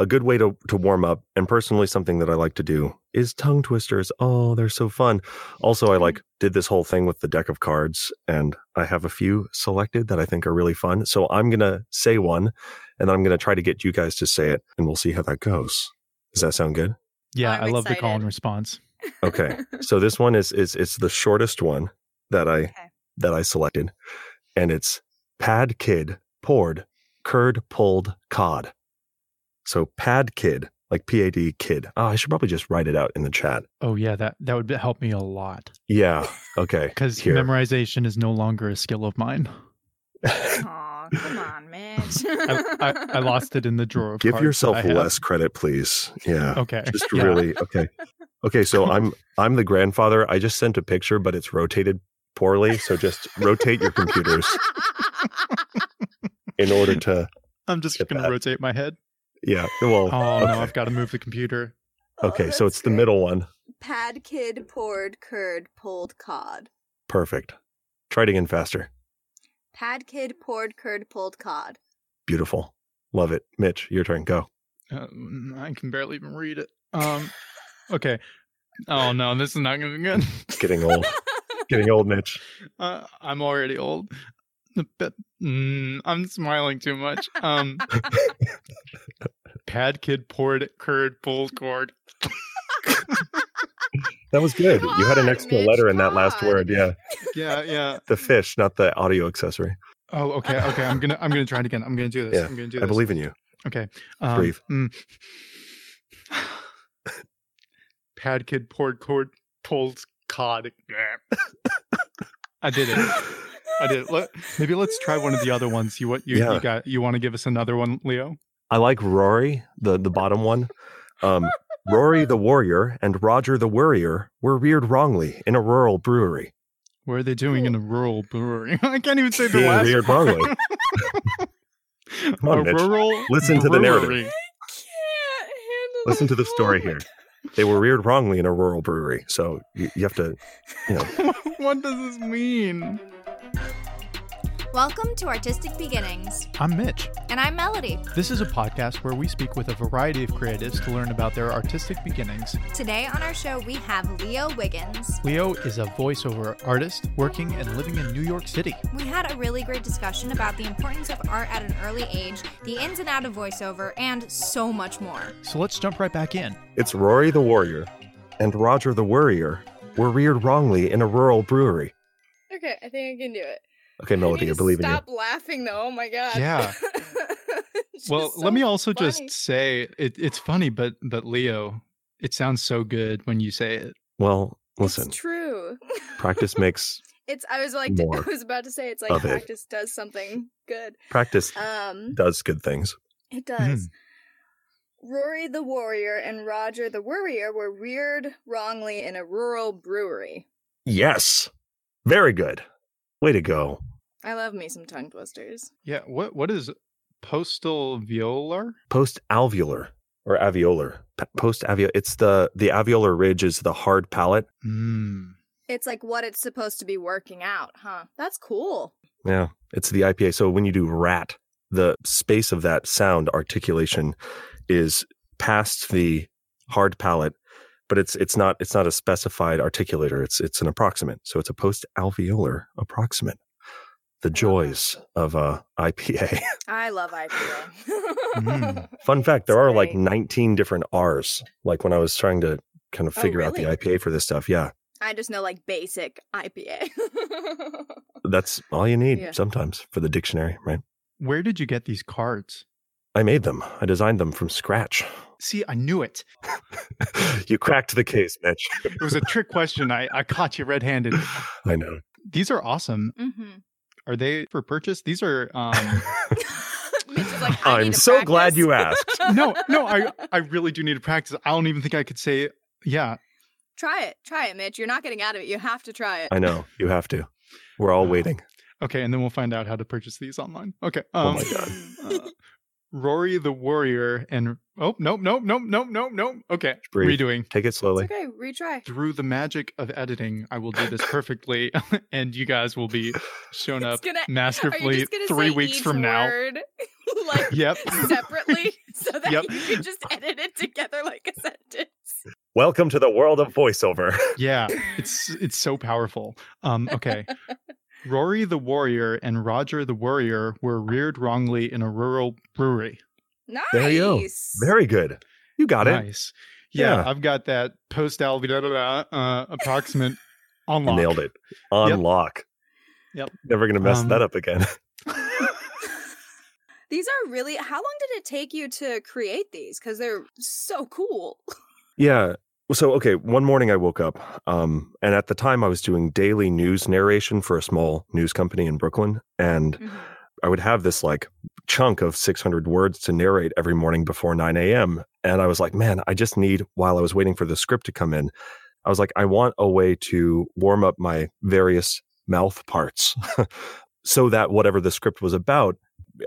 a good way to to warm up, and personally something that I like to do is tongue twisters. Oh, they're so fun. Also, I mm-hmm. like did this whole thing with the deck of cards, and I have a few selected that I think are really fun. So I'm gonna say one, and then I'm gonna try to get you guys to say it, and we'll see how that goes. Does that sound good? Yeah, I'm I love the call and response. Okay. so this one is is it's the shortest one that I Okay. that I selected, and it's pad kid poured curd pulled cod. So pad kid, like P A D kid. Oh, I should probably just write it out in the chat. Oh yeah, that that would help me a lot Yeah. Okay. because memorization is no longer a skill of mine. Aw, come on, Mitch. I, I, I lost it in the drawer. Of Give yourself less credit, please. Yeah. Okay. Just yeah. really okay. Okay, so I'm I'm the grandfather. I just sent a picture, but it's rotated poorly. So just rotate your computers in order to I'm just gonna rotate my head. Yeah. Well, Oh okay. no, I've got to move the computer. Okay, so it's the middle one. Pad kid poured curd pulled cod. Perfect. Try it again faster. Pad kid poured curd pulled cod. Beautiful. Love it. Mitch, your turn. Go. Um, I can barely even read it. Um, okay. Oh no, this is not gonna be good. It's Getting old. Getting old, Mitch. Uh, I'm already old. But, mm, I'm smiling too much. Um, Pad kid poured curd pulled cord. That was good. Come you had an on, extra Mitch, letter in that last on. word. Yeah. Yeah, yeah. The fish, not the audio accessory. Oh, okay, okay. I'm gonna I'm gonna try it again. I'm gonna do this. Yeah, I'm gonna do this. I believe in you. Okay. Um, Breathe. mm. Pad kid poured cord pulled cod. I did it. I did. Let, maybe let's try one of the other ones. You what you, Yeah. you got? You want to give us another one, Leo? I like Rory, the the bottom one. Um, Rory the warrior and Roger the worrier were reared wrongly in a rural brewery. What are they doing in a rural brewery? I can't even say the Being last. reared wrongly. Come on, a Mitch. rural Listen to the narrative. brewery. Can't handle Listen to the story here. They were reared wrongly in a rural brewery. So you, you have to, you know, what does this mean? Welcome to Artistic Beginnings, I'm Mitch. and I'm Melody. This is a podcast where we speak with a variety of creatives to learn about their artistic beginnings. Today on our show, we have Leo Wiggins. Leo is a voiceover artist working and living in New York City. We had a really great discussion about the importance of art at an early age, the ins and outs of voiceover, and so much more. So let's jump right back in. it's Rory the warrior and Roger the worrier were reared wrongly in a rural brewery. Okay, I think I can do it. Okay, Melody, I, believe in you. Stop laughing though. Oh my god. Yeah. Well, just let me also funny. just say it, it's funny, but but Leo, it sounds so good when you say it. Well, listen, It's true. practice makes It's. I was like. More I was about to say. It's like of it. practice does something good. practice Um. does good things. It does. Rory the warrior and Roger the worrier were reared wrongly in a rural brewery. Yes. Very good. Way to go. I love me some tongue twisters. Yeah. What what is post alveolar? Post alveolar or alveolar. Post alveolar. It's the the alveolar ridge is the hard palate. Mm. It's like what it's supposed to be working out, huh? That's cool. Yeah. It's the IPA. So when you do rat, the space of that sound articulation is past the hard palate, but it's it's not it's not a specified articulator. It's it's an approximant. So it's a post alveolar approximant. The joys of uh, IPA. I love IPA. Mm. Fun fact: there It's are like 19 different R's. Like when I was trying to kind of Oh, figure out the? IPA for this stuff. Yeah, I just know like basic IPA. that's all you need Yeah. sometimes for the dictionary, right? Where did you get these cards? I made them. I designed them from scratch. See, I knew it. you cracked the case, Mitch. It was a trick question. I, I caught you red handed. I know. These are awesome. hmm Are they for purchase? These are um like, I need I'm to so glad you asked. no, no, I I really do need to practice. I don't even think I could say yeah. Try it. Try it, Mitch. You're not getting out of it. You have to try it. I know. You have to. We're all waiting. Okay, and then we'll find out how to purchase these online. Okay. Oh Um, my God. uh, Rory the Warrior and oh nope nope nope nope nope nope. Okay, Breathe. redoing. Take it It's slowly. okay. Retry. Through the magic of editing, I will do this perfectly, and you guys will be shown up gonna- masterfully three weeks each from now. like Yep. separately so that Yep. you can just edit it together like a sentence. Welcome to the world of voiceover. Yeah, it's it's so powerful. Um, okay. Rory the warrior and Roger the warrior were reared wrongly in a rural brewery. Nice. There you go. Very good. You got it. nice. Yeah, Yeah. I've got that post al uh, approximant on lock. Nailed it. On lock. Yep. Never gonna mess Um, that up again. These are really. How long did it take you to create these? Because they're so cool. Yeah. So okay, one morning I woke up, um, and at the time I was doing daily news narration for a small news company in Brooklyn, and I would have this like chunk of 600 words to narrate every morning before 9 a.m. And I was like, man, I just need, while I was waiting for the script to come in, I was like, I want a way to warm up my various mouth parts so that whatever the script was about,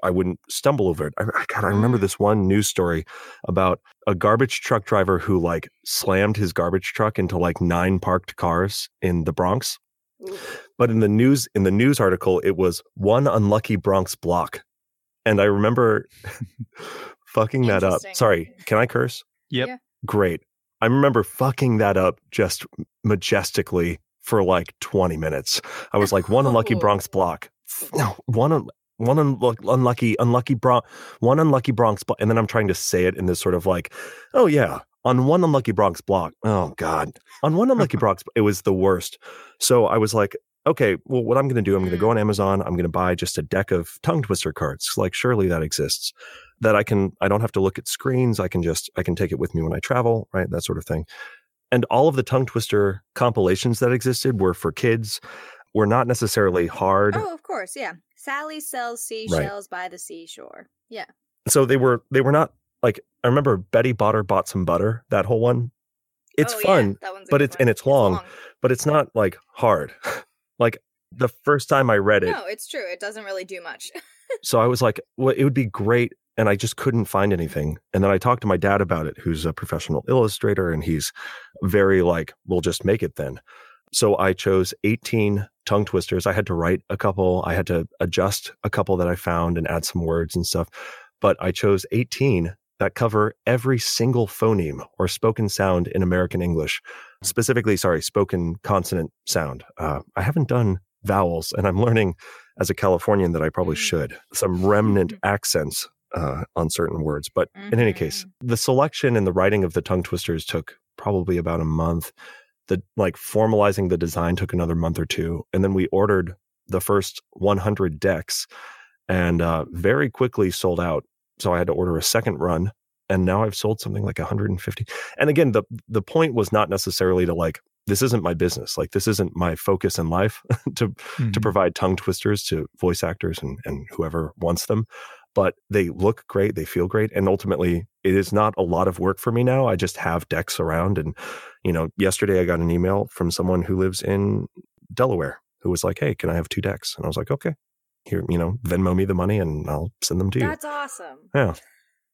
I wouldn't stumble over it. I, I- God, I remember Mm. this one news story about a garbage truck driver who like slammed his garbage truck into like nine parked cars in the Bronx. But in the news in the news article, it was one unlucky Bronx block. And I remember fucking that up. Sorry, can I curse? Yep. Yeah. Great. I remember fucking that up just majestically for like 20 minutes. I was like, one unlucky. Bronx block. No, one un- one unluck unlucky unlucky Bronx one unlucky Bronx block. And then I'm trying to say it in this sort of like, oh yeah, on one unlucky Bronx block. Oh God. On one unlucky Bronx, it was the worst. So I was like, okay, well, what I'm going to do, I'm going to go mm-hmm. on Amazon. I'm going to buy just a deck of tongue twister cards. Like, surely that exists that I can, I don't have to look at screens. I can just, I can take it with me when I travel, right? That sort of thing. And all of the tongue twister compilations that existed were for kids, were not necessarily hard. Oh, of course, yeah. Sally sells seashells by the seashore. Yeah. So they were, they were not like, I remember Betty Botter bought some butter, that whole one. It's Oh, yeah, fun, that one's a but it's, one. and it's long, but it's not like hard. like the first time I read it, No, it's true. It doesn't really do much. so I was like, well, it would be great. And I just couldn't find anything. And then I talked to my dad about it, who's a professional illustrator, and he's very like, we'll just make it then. So I chose 18 tongue twisters. I had to write a couple, I had to adjust a couple that I found and add some words and stuff. But I chose 18 that cover every single phoneme or spoken sound in American English, specifically, sorry, spoken consonant sound. Uh, I haven't done vowels, and I'm learning as a Californian that I probably Mm. should. Some remnant accents uh, on certain words. But in any case, the selection and the writing of the tongue twisters took probably about a month. The like formalizing the design took another month or two. And then we ordered the first 100 decks and uh, very quickly sold out. So I had to order a second run. And now I've sold something like 150. And again, the the point was not necessarily to like, this isn't my business. Like this isn't my focus in life to to Mhm. provide tongue twisters to voice actors and, and whoever wants them. But they look great, they feel great. And ultimately, it is not a lot of work for me now. I just have decks around. And, you know, yesterday I got an email from someone who lives in Delaware who was like, Hey, can I have two decks? And I was like, Okay, here, you know, Venmo me the money and I'll send them to you. That's awesome. Yeah.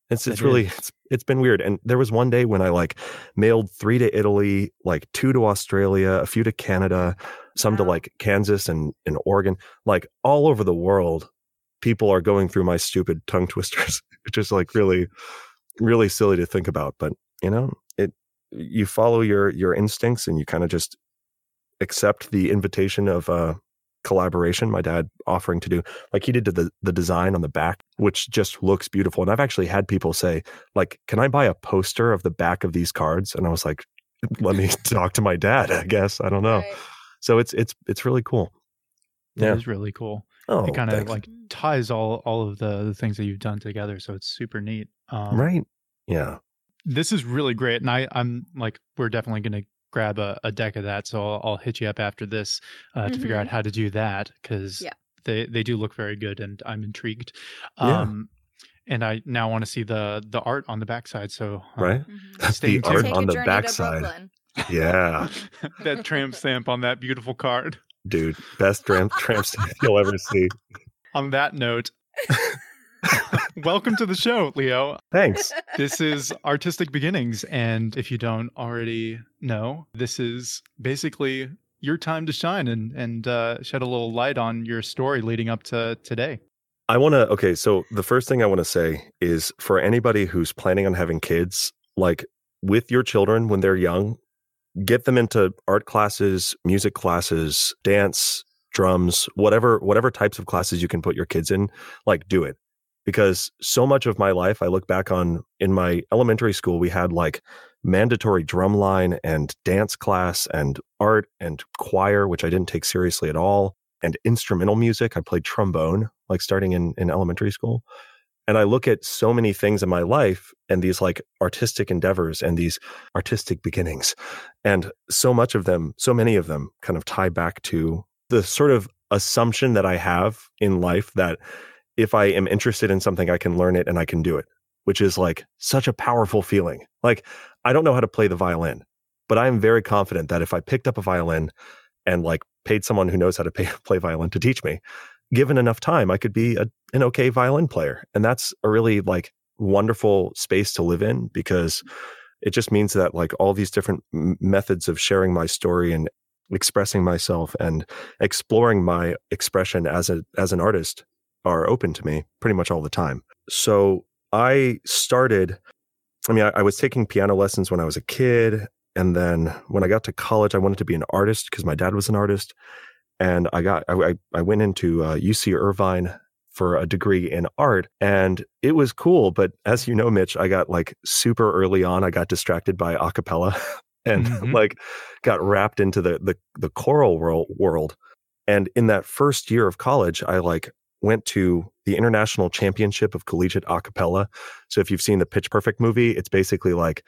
It's it's really it's, it's been weird. And there was one day when I like mailed three to Italy, like two to Australia, a few to Canada, some to like Kansas and, and Oregon, like all over the world. People are going through my stupid tongue twisters, which is like really, really silly to think about. But you know, it you follow your your instincts and you kind of just accept the invitation of uh collaboration my dad offering to do. Like he did to the the design on the back which just looks beautiful. And i've actually had people say like can i buy a poster of the back of these cards? And i was like let me talk to my dad i guess. I don't know. Right. so it's it's it's really cool. Yeah. it is really cool. oh it kind of like ties all all of the, the things that you've done together, so it's super neat. Um, right. Yeah. This is really great, and I I'm like we're definitely gonna grab a, a deck of that, so I'll, I'll hit you up after this uh, to figure out how to do that because Mm-hmm. Yeah. they they do look very good, and I'm intrigued. Yeah. Um, and I now want to see the the art on the backside. So uh, right Mhm. The tuned. art on the backside yeah that tramp stamp on that beautiful card. dude best tramp tramp stamp you'll ever see On that note, welcome to the show, Leo. thanks This is Artistic Beginnings. And if you don't already know, this is basically your time to shine and, and uh, shed a little light on your story leading up to today. I want to, okay, so the first thing I want to say is for anybody who's planning on having kids, like with your children when they're young, get them into art classes, music classes, dance, drums, whatever whatever types of classes you can put your kids in, like do it. Because so much of my life I look back on in my elementary school we had like mandatory drumline and dance class and art and choir which I didn't take seriously at all and instrumental music. I played trombone like starting in in elementary school. And I look at so many things in my life and these like artistic endeavors and these artistic beginnings. And so much of them, so many of them kind of tie back to the sort of assumption that I have in life that if I am interested in something, I can learn it and I can do it, which is like such a powerful feeling. Like, I don't know how to play the violin, but I am very confident that if I picked up a violin and like paid someone who knows how to pay, play violin to teach me, given enough time, I could be a, an okay violin player. And that's a really like wonderful space to live in because it just means that like all these different m- methods of sharing my story and expressing myself and exploring my expression as a as an artist are open to me pretty much all the time. So I started I mean I, I was taking piano lessons when I was a kid and then when I got to college I wanted to be an artist because my dad was an artist and I got I I went into uh, UC Irvine for a degree in art and it was cool but as you know Mitch I got like super early on I got distracted by acapella and mm-hmm. like got wrapped into the the the choral world world and in that first year of college I like went to the International Championship of Collegiate Acapella so if you've seen the Pitch Perfect movie it's basically like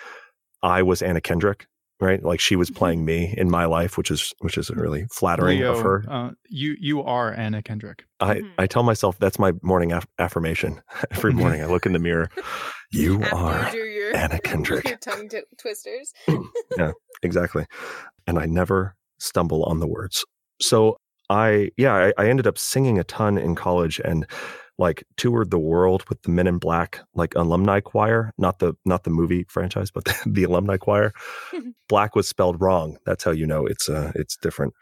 I was Anna Kendrick right? Like she was mm-hmm. playing me in my life, which is which is really flattering Leo, of her. Uh, you you are Anna Kendrick. I mm-hmm. I tell myself that's my morning af- affirmation. Every morning I look in the mirror. You After are your, Anna Kendrick. Your tongue t- twisters. yeah, exactly. And I never stumble on the words. So I yeah I, I ended up singing a ton in college and like toured the world with the Men in Blaque like alumni choir, not the not the movie franchise, but the, the alumni choir. Black was spelled wrong. That's how you know it's uh it's different.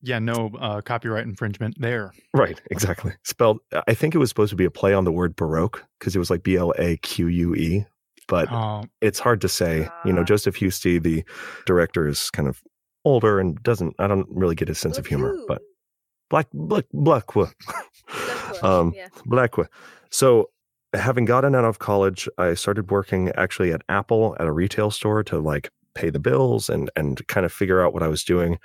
Yeah, no uh, copyright infringement there. Right, exactly. Spelled. I think it was supposed to be a play on the word baroque because it was like B L A Q U E, but oh. it's hard to say. You know, ah. Joseph Huszty, the director, is kind of older and doesn't. I don't really get his sense of humor, but Black Black Blackwood. um, yeah. So, having gotten out of college, I started working actually at Apple at a retail store to like pay the bills and and kind of figure out what I was doing.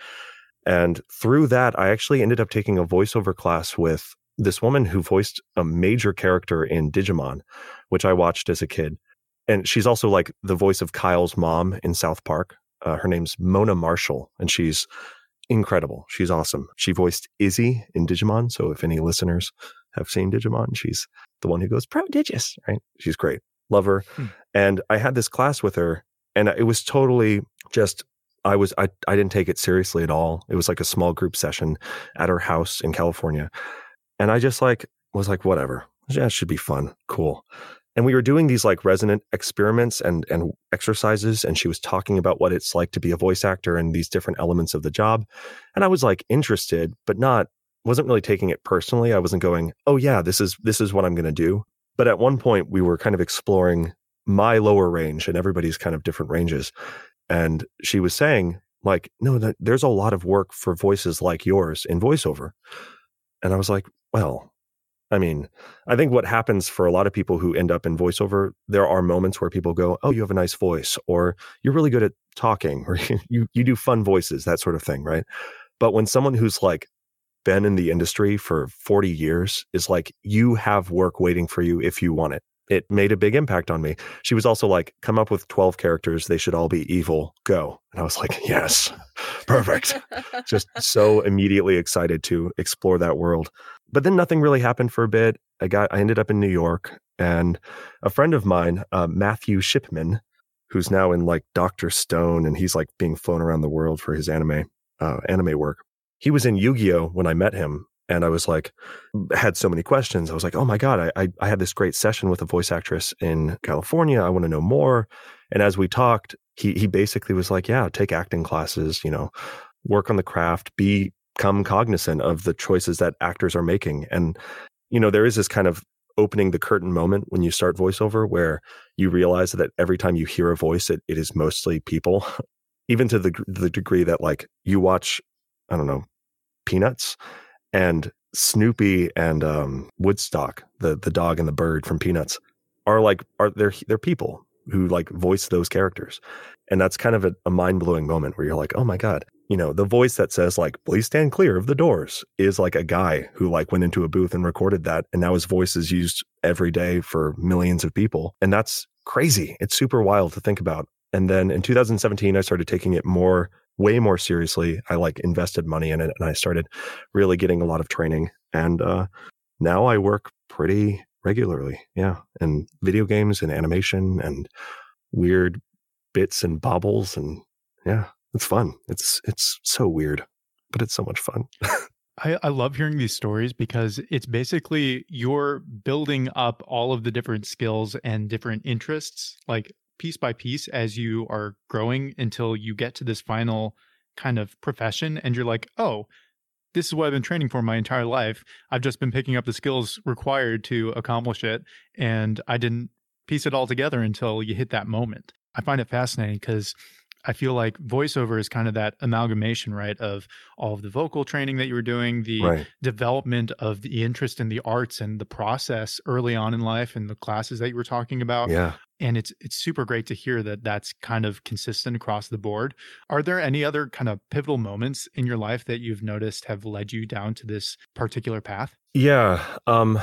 And through that, I actually ended up taking a voiceover class with this woman who voiced a major character in Digimon, which I watched as a kid. And she's also like the voice of Kyle's mom in South Park. Uh, her name's Mona Marshall, and she's incredible. She's awesome. She voiced Izzy in Digimon. So if any listeners have seen Digimon, she's the one who goes prodigious, right? She's great. Love her. Hmm. And I had this class with her and it was totally just I was I I didn't take it seriously at all. It was like a small group session at her house in California. And I just like was like whatever. Yeah, it should be fun. Cool and we were doing these like resonant experiments and and exercises and she was talking about what it's like to be a voice actor and these different elements of the job. And i was like interested but not wasn't really taking it personally. I wasn't going oh yeah this is this is what i'm going to do. But at one point we were kind of exploring my lower range and everybody's kind of different ranges. And she was saying like no there's a lot of work for voices like yours in voiceover. And i was like well I mean, I think what happens for a lot of people who end up in voiceover, there are moments where people go, "Oh, you have a nice voice," or "You're really good at talking," or "You you do fun voices," that sort of thing, right? But when someone who's like been in the industry for 40 years is like, "You have work waiting for you if you want it." It made a big impact on me. She was also like, "Come up with 12 characters. They should all be evil. Go." And I was like, "Yes, perfect." Just so immediately excited to explore that world but then nothing really happened for a bit. I got I ended up in New York, and a friend of mine, uh, Matthew Shipman, who's now in like Doctor Stone, and he's like being flown around the world for his anime uh, anime work. He was in Yu Gi Oh when I met him, and I was like, had so many questions. I was like, oh my god, I, I I had this great session with a voice actress in California. I want to know more. And as we talked, he he basically was like, yeah, take acting classes, you know, work on the craft, be become cognizant of the choices that actors are making. And, you know, there is this kind of opening the curtain moment when you start voiceover where you realize that every time you hear a voice, it, it is mostly people, even to the, the degree that like you watch, I don't know, Peanuts and Snoopy and um, Woodstock, the, the dog and the bird from Peanuts are like, are they're, they're people who like voice those characters. And that's kind of a, a mind blowing moment where you're like, oh my God, you know, the voice that says like, please stand clear of the doors is like a guy who like went into a booth and recorded that. And now his voice is used every day for millions of people. And that's crazy. It's super wild to think about. And then in 2017, I started taking it more, way more seriously. I like invested money in it and I started really getting a lot of training. And uh, now I work pretty regularly. Yeah. And video games and animation and weird bits and bobbles. And yeah, it's fun. It's, it's so weird, but it's so much fun. I, I love hearing these stories because it's basically you're building up all of the different skills and different interests, like piece by piece as you are growing until you get to this final kind of profession. And you're like, oh, this is what I've been training for my entire life. I've just been picking up the skills required to accomplish it. And I didn't piece it all together until you hit that moment. I find it fascinating because I feel like voiceover is kind of that amalgamation, right, of all of the vocal training that you were doing, the Right. development of the interest in the arts and the process early on in life and the classes that you were talking about. Yeah. And it's it's super great to hear that that's kind of consistent across the board. Are there any other kind of pivotal moments in your life that you've noticed have led you down to this particular path? Yeah. Um,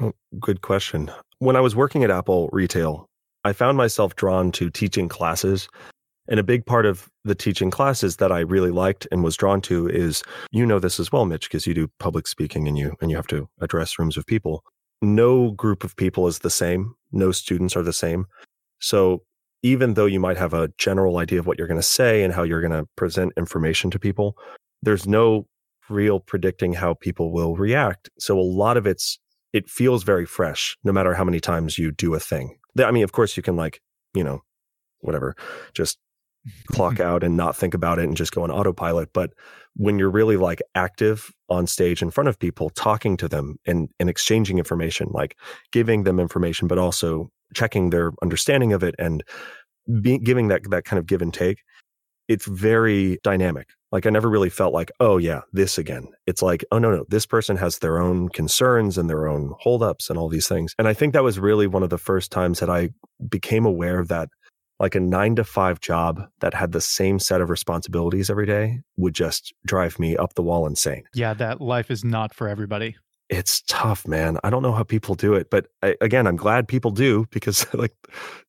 oh, good question. When I was working at Apple retail, I found myself drawn to teaching classes. And a big part of the teaching classes that I really liked and was drawn to is you know this as well, Mitch, because you do public speaking and you and you have to address rooms of people. No group of people is the same. No students are the same. So even though you might have a general idea of what you're going to say and how you're going to present information to people, there's no real predicting how people will react. So a lot of it's it feels very fresh no matter how many times you do a thing. I mean, of course you can like, you know, whatever, just clock out and not think about it and just go on autopilot, but when you're really like active on stage in front of people talking to them and and exchanging information, like giving them information but also checking their understanding of it and be, giving that that kind of give and take, it's very dynamic. Like I never really felt like, oh yeah, this again. It's like, oh no, no, this person has their own concerns and their own holdups and all these things. And I think that was really one of the first times that I became aware of that like a nine to five job that had the same set of responsibilities every day would just drive me up the wall insane. Yeah, that life is not for everybody. It's tough, man. I don't know how people do it, but I, again, I'm glad people do because like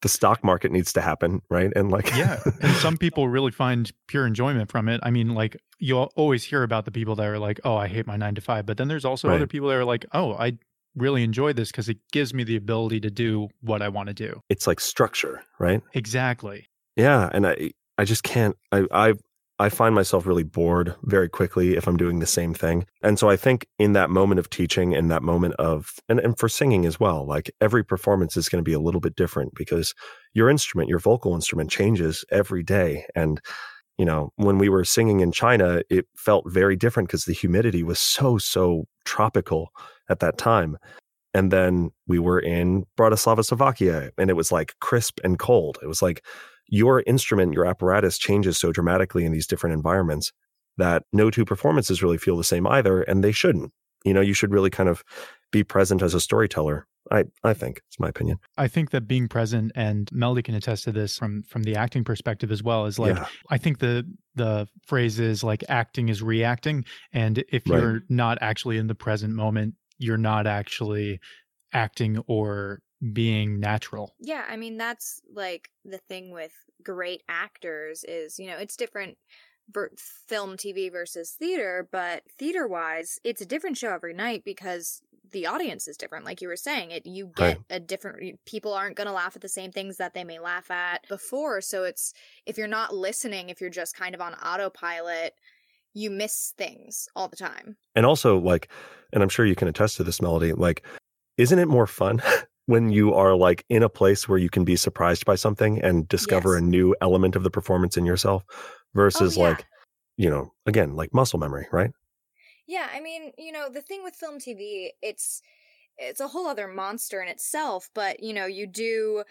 the stock market needs to happen, right? And like, Yeah. and some people really find pure enjoyment from it. I mean, like you'll always hear about the people that are like, "Oh, I hate my 9 to 5." But then there's also Right. other people that are like, "Oh, I really enjoy this because it gives me the ability to do what I want to do." it's like structure, right? Exactly. Yeah, and I I just can't I I I find myself really bored very quickly if I'm doing the same thing. And so I think in that moment of teaching and that moment of and, and for singing as well, like every performance is going to be a little bit different because your instrument, your vocal instrument changes every day. And you know, when we were singing in China, it felt very different because the humidity was so, so tropical at that time. And then we were in Bratislava, Slovakia, and it was like crisp and cold. It was like your instrument, your apparatus changes so dramatically in these different environments that no two performances really feel the same either, and they shouldn't. You know, you should really kind of be present as a storyteller. I, I think it's my opinion. I think that being present and Melody can attest to this from from the acting perspective as well is like yeah, I think the the phrase is like acting is reacting and if Right. you're not actually in the present moment, you're not actually acting or being natural. Yeah, I mean that's like the thing with great actors is, you know, it's different film TV versus theater, but theater wise, it's a different show every night because the audience is different like you were saying it you get Right. a different people aren't going to laugh at the same things that they may laugh at before so it's if you're not listening if you're just kind of on autopilot you miss things all the time and also like, and I'm sure you can attest to this melody. Like, isn't it more fun when you are like in a place where you can be surprised by something and discover Yes. a new element of the performance in yourself oh, versus Oh, yeah. like, you know, again, like muscle memory, right? Yeah, I mean, you know, the thing with film TV, it's it's a whole other monster in itself, but you know, you do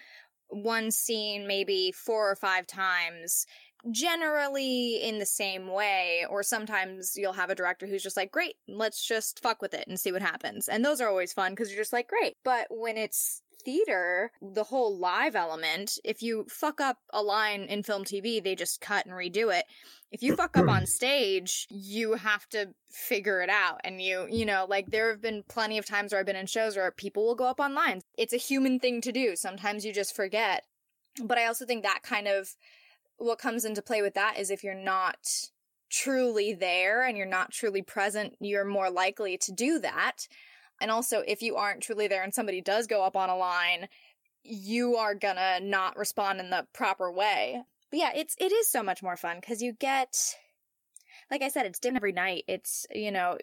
one scene maybe four or five times generally in the same way or sometimes you'll have a director who's just like great let's just fuck with it and see what happens. And those are always fun because you're just like great. But when it's theater the whole live element if you fuck up a line in film tv they just cut and redo it. If you fuck up on stage you have to figure it out. And you you know like there have been plenty of times where i've been in shows where people will go up on lines. It's a human thing to do. Sometimes you just forget. But i also think that kind of what comes into play with that is if you're not truly there and you're not truly present, you're more likely to do that. And also, if you aren't truly there and somebody does go up on a line, you are gonna not respond in the proper way. But yeah, it's it is so much more fun because you get, like I said, it's different every night. It's you know,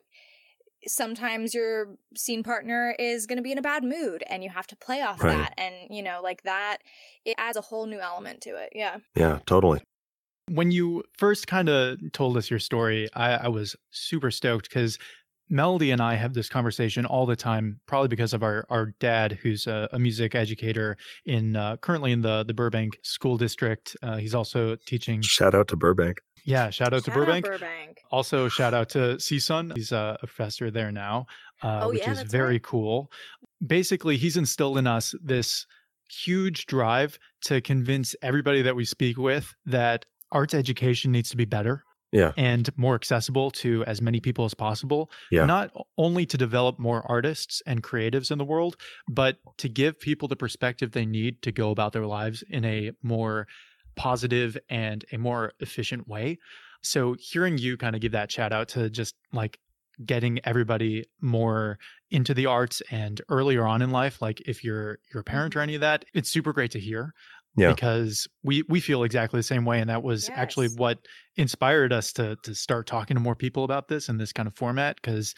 sometimes your scene partner is going to be in a bad mood and you have to play off right. that and you know like that it adds a whole new element to it yeah yeah totally when you first kind of told us your story i, I was super stoked because Melody and I have this conversation all the time, probably because of our, our dad, who's a, a music educator in uh, currently in the the Burbank school district. Uh, he's also teaching. Shout out to Burbank. Yeah, shout out shout to Burbank. Out Burbank. Also, shout out to CSUN. He's a professor there now, uh, oh, which yeah, is very right. cool. Basically, he's instilled in us this huge drive to convince everybody that we speak with that arts education needs to be better yeah. and more accessible to as many people as possible. Yeah. Not only to develop more artists and creatives in the world, but to give people the perspective they need to go about their lives in a more positive and a more efficient way. So hearing you kind of give that shout out to just like getting everybody more into the arts and earlier on in life like if you're you're a parent or any of that it's super great to hear yeah. because we we feel exactly the same way and that was Yes. actually what inspired us to to start talking to more people about this in this kind of format because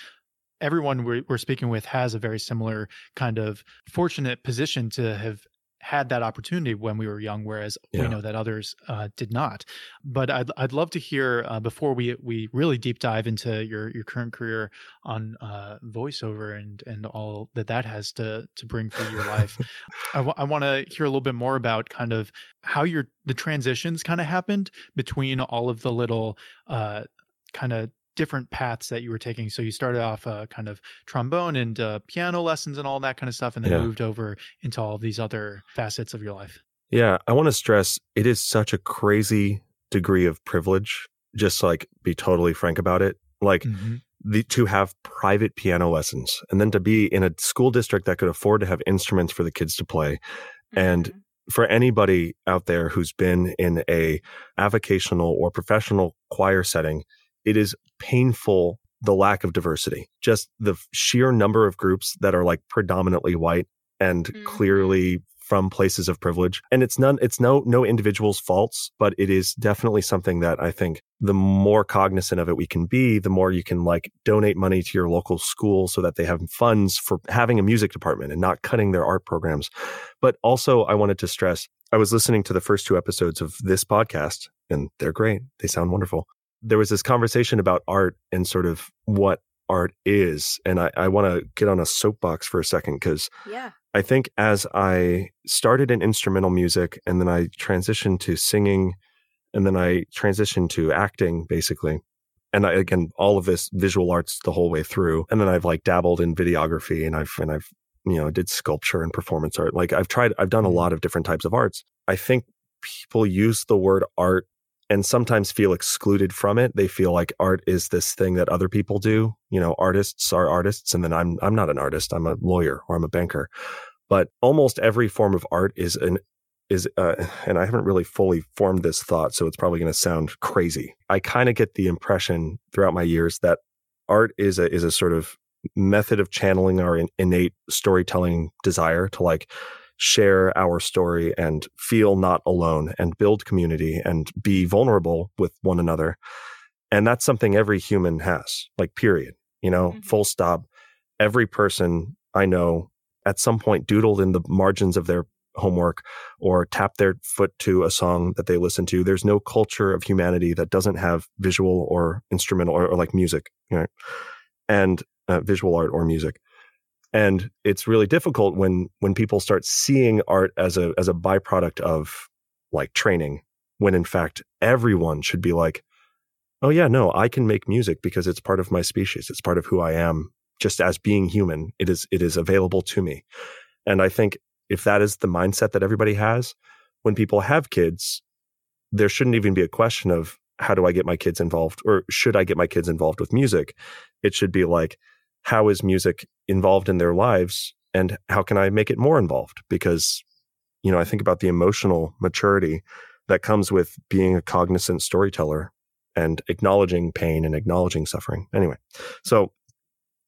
everyone we're, we're speaking with has a very similar kind of fortunate position to have had that opportunity when we were young whereas we know that others uh, did not. But I'd, I'd love to hear uh, before we we really deep dive into your your current career on uh, voiceover and and all that that has to to bring for your life I want to hear a little bit more about kind of how your the transitions kind of happened between all of the little uh, kind of different paths that you were taking. So you started off uh, kind of trombone and uh, piano lessons and all that kind of stuff, and then Yeah. moved over into all of these other facets of your life. Yeah, I want to stress it is such a crazy degree of privilege. Just like be totally frank about it. Like Mhm. the to have private piano lessons and then to be in a school district that could afford to have instruments for the kids to play. And Mhm. For anybody out there who's been in a avocational or professional choir setting, it is painful the lack of diversity. Just the sheer number of groups that are like predominantly white and Mhm. clearly from places of privilege. And it's none it's no no individual's faults, but it is definitely something that I think the more cognizant of it we can be, the more you can like donate money to your local school so that they have funds for having a music department and not cutting their art programs. But also I wanted to stress I was listening to the first two episodes of this podcast and they're great. They sound wonderful. There was this conversation about art and sort of what art is. And I, I want to get on a soapbox for a second because yeah I think as I started in instrumental music and then I transitioned to singing and then I transitioned to acting basically. And I, again, all of this visual arts the whole way through. And then I've like dabbled in videography and I've, and I've, you know, did sculpture and performance art. Like I've tried, I've done a mm-hmm. lot of different types of arts. I think people use the word art and sometimes feel excluded from it. They feel like art is this thing that other people do. You know, artists are artists, and then I'm I'm not an artist. I'm a lawyer or I'm a banker. But almost every form of art is an is uh, and I haven't really fully formed this thought, so it's probably going to sound crazy. I kind of get the impression throughout my years that art is a is a sort of method of channeling our in, innate storytelling desire to like share our story and feel not alone and build community and be vulnerable with one another. And that's something every human has, like, period, you know, Mhm. full stop. Every person I know at some point doodled in the margins of their homework or tapped their foot to a song that they listen to. There's no culture of humanity that doesn't have visual or instrumental or, or like music, you know, and uh, visual art or music. And it's really difficult when when people start seeing art as a as a byproduct of like training, when in fact everyone should be like, oh yeah, no, I can make music because it's part of my species. It's part of who I am. Just as being human, it is it is available to me. And I think if that is the mindset that everybody has, when people have kids, there shouldn't even be a question of how do I get my kids involved or should I get my kids involved with music? It should be like, how is music involved in their lives and how can I make it more involved? Because, you know, I think about the emotional maturity that comes with being a cognizant storyteller and acknowledging pain and acknowledging suffering. Anyway, so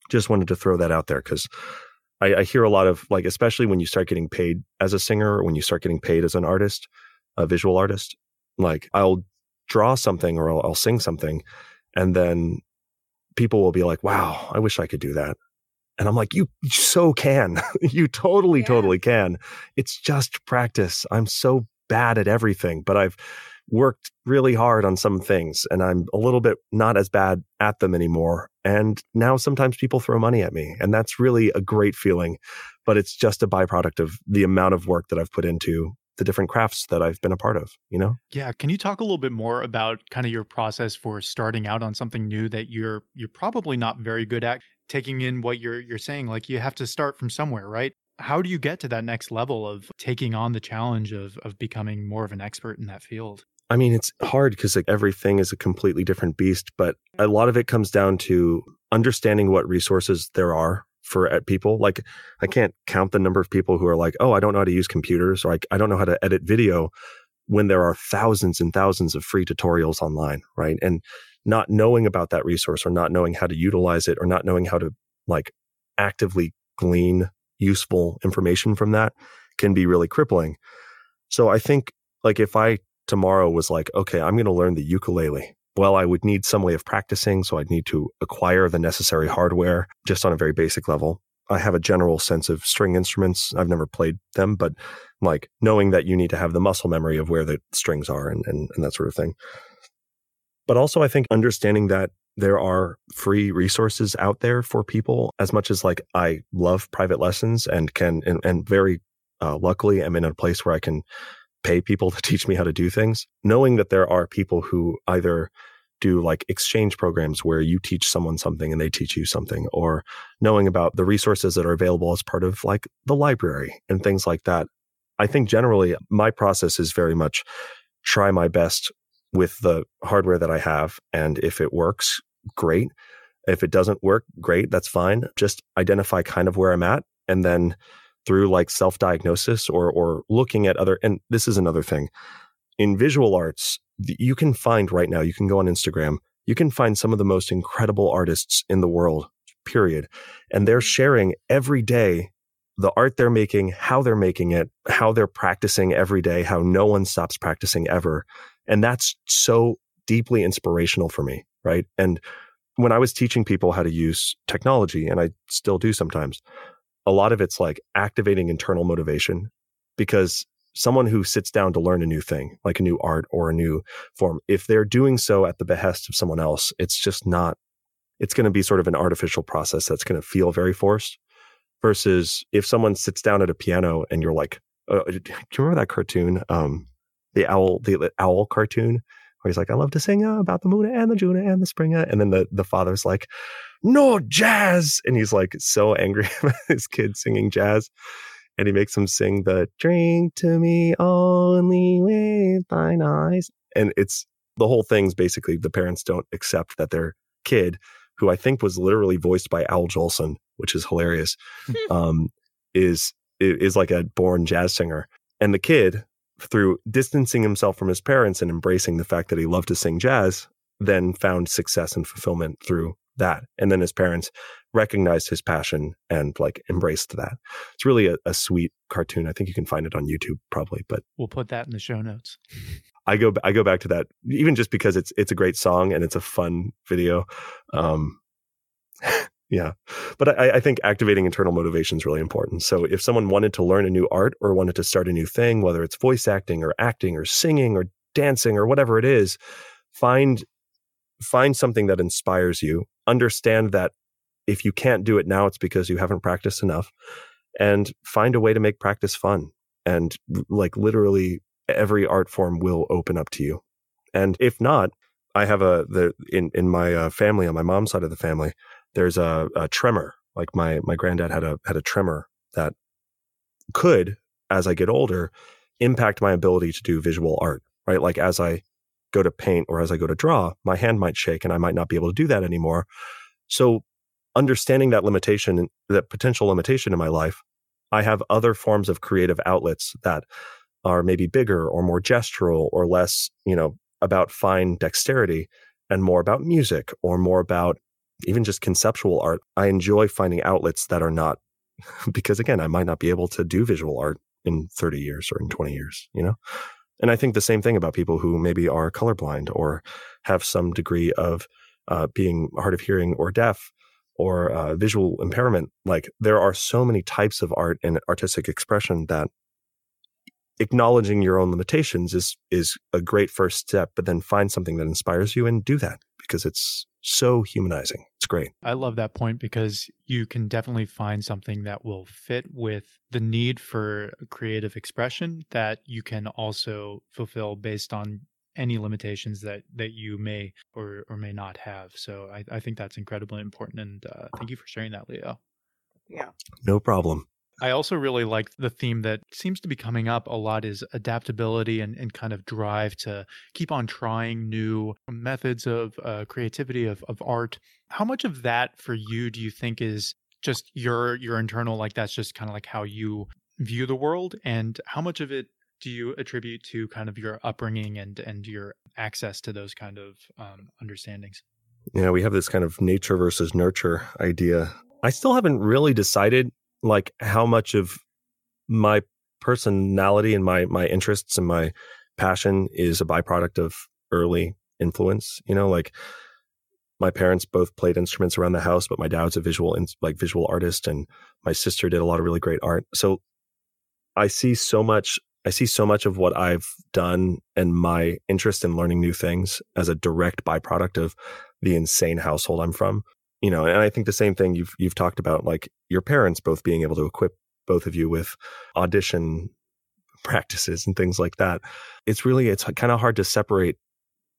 just wanted to throw that out there because I, I, hear a lot of like, especially when you start getting paid as a singer or when you start getting paid as an artist, a visual artist, like I'll draw something or I'll, I'll sing something and then people will be like, wow, I wish I could do that. And I'm like, you so can. you totally, yeah. totally can. It's just practice. I'm so bad at everything, but I've worked really hard on some things and I'm a little bit not as bad at them anymore. And now sometimes people throw money at me and that's really a great feeling, but it's just a byproduct of the amount of work that I've put into the different crafts that I've been a part of, you know? Yeah, can you talk a little bit more about kind of your process for starting out on something new that you're you're probably not very good at taking in what you're you're saying like you have to start from somewhere, right? How do you get to that next level of taking on the challenge of of becoming more of an expert in that field? I mean, it's hard because like everything is a completely different beast, but a lot of it comes down to understanding what resources there are for uh, people. Like, I can't count the number of people who are like, oh, I don't know how to use computers or I, I don't know how to edit video when there are thousands and thousands of free tutorials online, right? And not knowing about that resource or not knowing how to utilize it or not knowing how to like actively glean useful information from that can be really crippling. So I think like if I tomorrow was like, okay, I'm going to learn the ukulele. Well, I would need some way of practicing. So I'd need to acquire the necessary hardware just on a very basic level. I have a general sense of string instruments. I've never played them, but like knowing that you need to have the muscle memory of where the strings are and, and, and that sort of thing. But also, I think understanding that there are free resources out there for people as much as like I love private lessons and can, and, and very uh, luckily am in a place where I can pay people to teach me how to do things, knowing that there are people who either do like exchange programs where you teach someone something and they teach you something, or knowing about the resources that are available as part of like the library and things like that. I think generally my process is very much try my best with the hardware that I have. And if it works, great. If it doesn't work, great. That's fine. Just identify kind of where I'm at and then through like self-diagnosis or or looking at other and this is another thing in visual arts you can find right now you can go on instagram you can find some of the most incredible artists in the world period and they're sharing every day the art they're making how they're making it how they're practicing every day how no one stops practicing ever and that's so deeply inspirational for me right and when i was teaching people how to use technology and i still do sometimes a lot of it's like activating internal motivation because someone who sits down to learn a new thing, like a new art or a new form, if they're doing so at the behest of someone else, it's just not, it's going to be sort of an artificial process that's going to feel very forced. Versus if someone sits down at a piano and you're like, uh, do you remember that cartoon? Um, the owl, the owl cartoon where he's like, I love to sing uh, about the moon and the June and the spring. And then the, the father's like, no jazz. And he's like so angry about his kid singing jazz. And he makes him sing the drink to me only with thine eyes. And it's the whole thing's basically the parents don't accept that their kid, who I think was literally voiced by Al Jolson, which is hilarious, um, is is like a born jazz singer. And the kid, through distancing himself from his parents and embracing the fact that he loved to sing jazz, then found success and fulfillment through that. And then his parents recognized his passion and like embraced that. It's really a, a, sweet cartoon. I think you can find it on YouTube probably, but we'll put that in the show notes. I go I go back to that even just because it's it's a great song and it's a fun video. Um, yeah, but I, I think activating internal motivation is really important. So if someone wanted to learn a new art or wanted to start a new thing, whether it's voice acting or acting or singing or dancing or whatever it is, find find something that inspires you understand that if you can't do it now, it's because you haven't practiced enough. And find a way to make practice fun. And like literally every art form will open up to you. And if not, I have a the in in my uh, family on my mom's side of the family, there's a, a tremor. Like my my granddad had a had a tremor that could, as I get older, impact my ability to do visual art. Right, like as I go to paint or as I go to draw, my hand might shake and I might not be able to do that anymore. So understanding that limitation, that potential limitation in my life, I have other forms of creative outlets that are maybe bigger or more gestural or less, you know, about fine dexterity and more about music or more about even just conceptual art. I enjoy finding outlets that are not because again, I might not be able to do visual art in 30 years or in 20 years, you know? And I think the same thing about people who maybe are colorblind or have some degree of uh, being hard of hearing or deaf or uh, visual impairment. Like there are so many types of art and artistic expression that acknowledging your own limitations is is a great first step. But then find something that inspires you and do that because it's so humanizing. It's great. I love that point because you can definitely find something that will fit with the need for creative expression that you can also fulfill based on any limitations that that you may or or may not have. So I, I think that's incredibly important, and uh, thank you for sharing that, Leo. Yeah. No problem. I also really like the theme that seems to be coming up a lot is adaptability and, and kind of drive to keep on trying new methods of uh, creativity of, of art. How much of that for you do you think is just your your internal like that's just kind of like how you view the world and how much of it do you attribute to kind of your upbringing and and your access to those kind of um, understandings? Yeah, we have this kind of nature versus nurture idea. I still haven't really decided like how much of my personality and my my interests and my passion is a byproduct of early influence. You know, like my parents both played instruments around the house, but my dad's a visual like visual artist, and my sister did a lot of really great art. So I see so much. I see so much of what I've done and my interest in learning new things as a direct byproduct of the insane household I'm from you know, and I think the same thing you've you've talked about, like your parents both being able to equip both of you with audition practices and things like that. It's really it's kind of hard to separate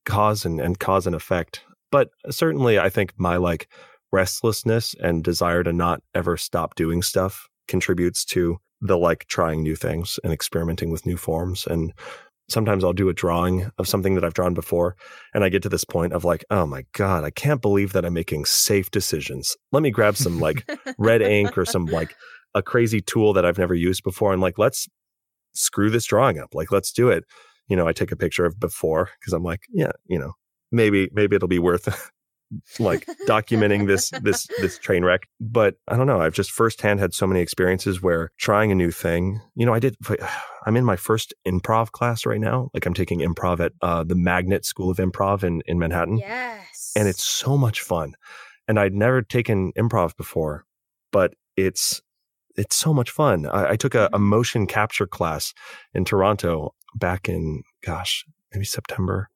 cause and, and cause and effect. But certainly I think my like restlessness and desire to not ever stop doing stuff contributes to the like trying new things and experimenting with new forms and sometimes I'll do a drawing of something that I've drawn before. And I get to this point of like, oh my God, I can't believe that I'm making safe decisions. Let me grab some like red ink or some like a crazy tool that I've never used before. And like, let's screw this drawing up. Like, let's do it. You know, I take a picture of before because I'm like, yeah, you know, maybe, maybe it'll be worth like documenting this this this train wreck. But i don't know i've just firsthand had so many experiences where trying a new thing you know i did i'm in my first improv class right now. Like i'm taking improv at uh, the magnet school of improv in in manhattan. Yes and it's so much fun. And i'd never taken improv before but it's it's so much fun. I, I took a, a Mm-hmm. motion capture class in toronto back in gosh maybe september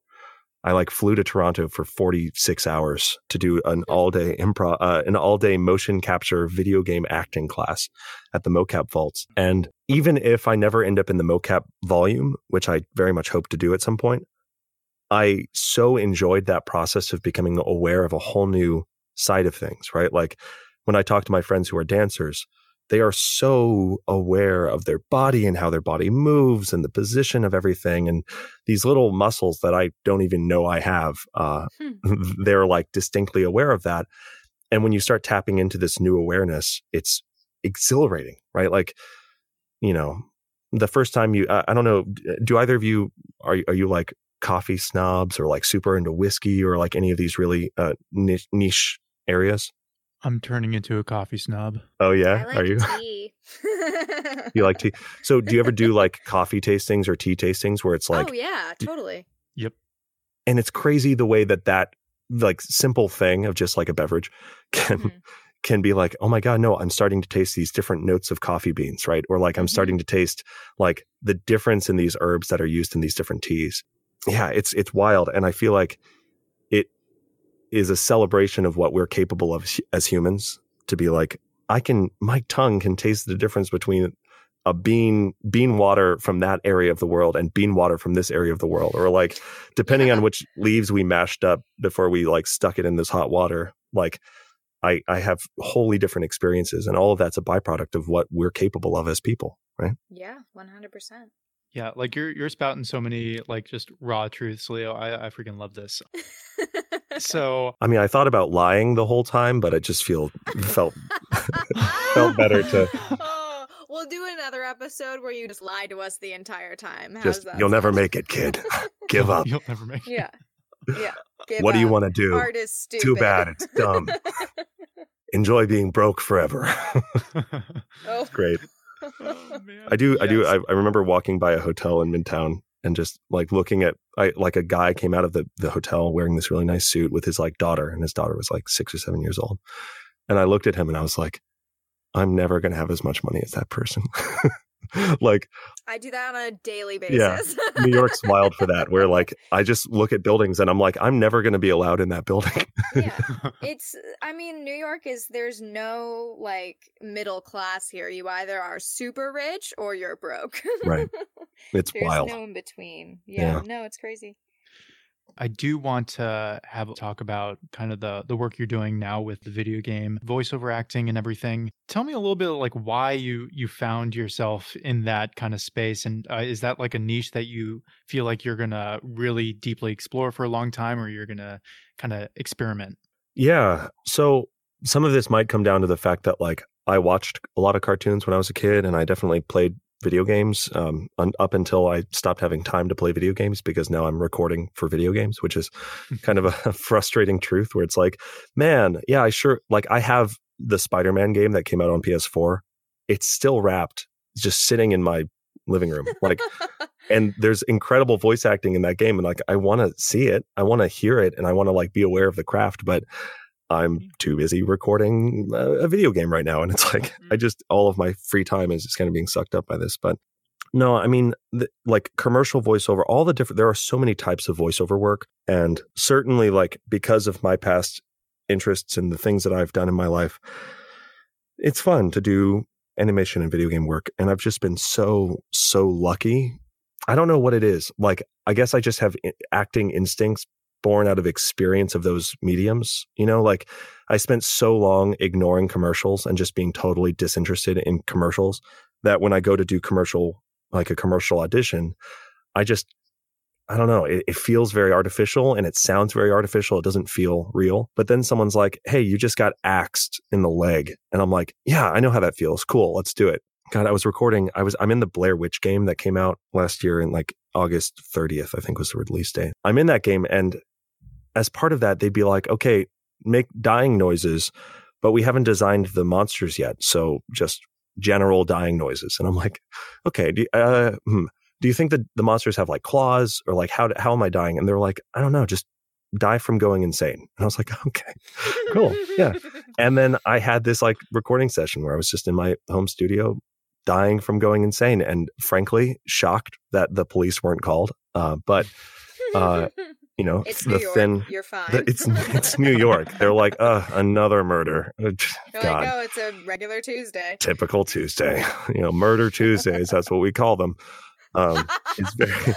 I like flew to Toronto for 46 hours to do an all day improv, uh, an all day motion capture video game acting class at the mocap vaults. And even if I never end up in the mocap volume, which I very much hope to do at some point, I so enjoyed that process of becoming aware of a whole new side of things, right? Like when I talk to my friends who are dancers, they are so aware of their body and how their body moves and the position of everything and these little muscles that i don't even know i have uh, they're like distinctly aware of that. And when you start tapping into this new awareness it's exhilarating right? Like you know the first time you i, I don't know do either of you are, are you like coffee snobs or like super into whiskey or like any of these really uh, niche, niche areas I'm turning into a coffee snob. oh yeah I like are you tea. you like tea so do you ever do like coffee tastings or tea tastings where it's like oh yeah, totally. Yep. And it's crazy the way that that like simple thing of just like a beverage can Mhm. can be like oh my god no i'm starting to taste these different notes of coffee beans right or like i'm Mhm. starting to taste like the difference in these herbs that are used in these different teas yeah it's it's wild and i feel like it is a celebration of what we're capable of as humans to be like, I can, my tongue can taste the difference between a bean bean water from that area of the world and bean water from this area of the world or like depending on which leaves we mashed up before we like stuck it in this hot water like i i have wholly different experiences and all of that's a byproduct of what we're capable of as people right Yeah, 100%. Yeah, like you're you're spouting so many like just raw truths, Leo. I I freaking love this. So i mean i thought about lying the whole time but i just feel felt felt better to oh, we'll do another episode where you just lie to us the entire time. How's just that you'll never make it kid give up You'll never make. it. Yeah. Yeah. Give what do you want to do Art is stupid. too bad it's dumb enjoy being broke forever oh. great Oh, man. I do, I do. I, I remember walking by a hotel in Midtown and just like looking at, I like a guy came out of the the hotel wearing this really nice suit with his like daughter, and his daughter was like six or seven years old. And I looked at him and I was like, I'm never going to have as much money as that person. like I do that on a daily basis. Yeah. New York's wild for that, where like I just look at buildings and I'm like, I'm never going to be allowed in that building. yeah. It's I mean, New York is there's no like middle class here. You either are super rich or you're broke. Right. It's there's wild. no in between. Yeah, Yeah. no, it's crazy. I do want to have a talk about kind of the the work you're doing now with the video game voiceover acting and everything. Tell me a little bit like why you you found yourself in that kind of space, and uh, is that like a niche that you feel like you're gonna really deeply explore for a long time, or you're gonna kind of experiment? Yeah. So some of this might come down to the fact that like I watched a lot of cartoons when I was a kid, and I definitely played video games um, un- up until I stopped having time to play video games because now I'm recording for video games, which is kind of a frustrating truth where it's like, man, yeah, I sure like I have the Spider-Man game that came out on PS4. It's still wrapped, just sitting in my living room. Like and there's incredible voice acting in that game and like i want to see it i want to hear it and i want to like be aware of the craft but i'm mm-hmm. too busy recording a, a video game right now and it's like mm-hmm. i just all of my free time is just kind of being sucked up by this but no i mean the, like commercial voiceover all the different there are so many types of voiceover work and certainly like because of my past interests and the things that i've done in my life it's fun to do animation and video game work and i've just been so so lucky I don't know what it is. Like, I guess I just have eh, acting instincts born out of experience of those mediums. You know, like I spent so long ignoring commercials and just being totally disinterested in commercials that when I go to do commercial, like a commercial audition, I just, I don't know, it, it feels very artificial and it sounds very artificial. It doesn't feel real. But then someone's like, hey, you just got axed in the leg. And I'm like, yeah, I know how that feels. Cool, let's do it. God, I was recording. I was I'm in the Blair Witch game that came out last year in like August 30th, I think was the release date. I'm in that game, and as part of that, they'd be like, "Okay, make dying noises, but we haven't designed the monsters yet, so just general dying noises." And I'm like, "Okay, do, uh, hmm, do you think that the monsters have like claws or like how how am I dying?" And they're like, "I don't know, just die from going insane." And I was like, "Okay." Cool, yeah. And then I had this like recording session where I was just in my home studio dying from going insane and frankly shocked that the police weren't called. Uh, but, uh, you know, it's the New York. thin, You're fine. the, it's, it's New York. They're like, uh, another murder. Uh, You're God, like, oh, it's a regular Tuesday. typical Tuesday, you know, murder Tuesdays. That's what we call them. Um, it's very,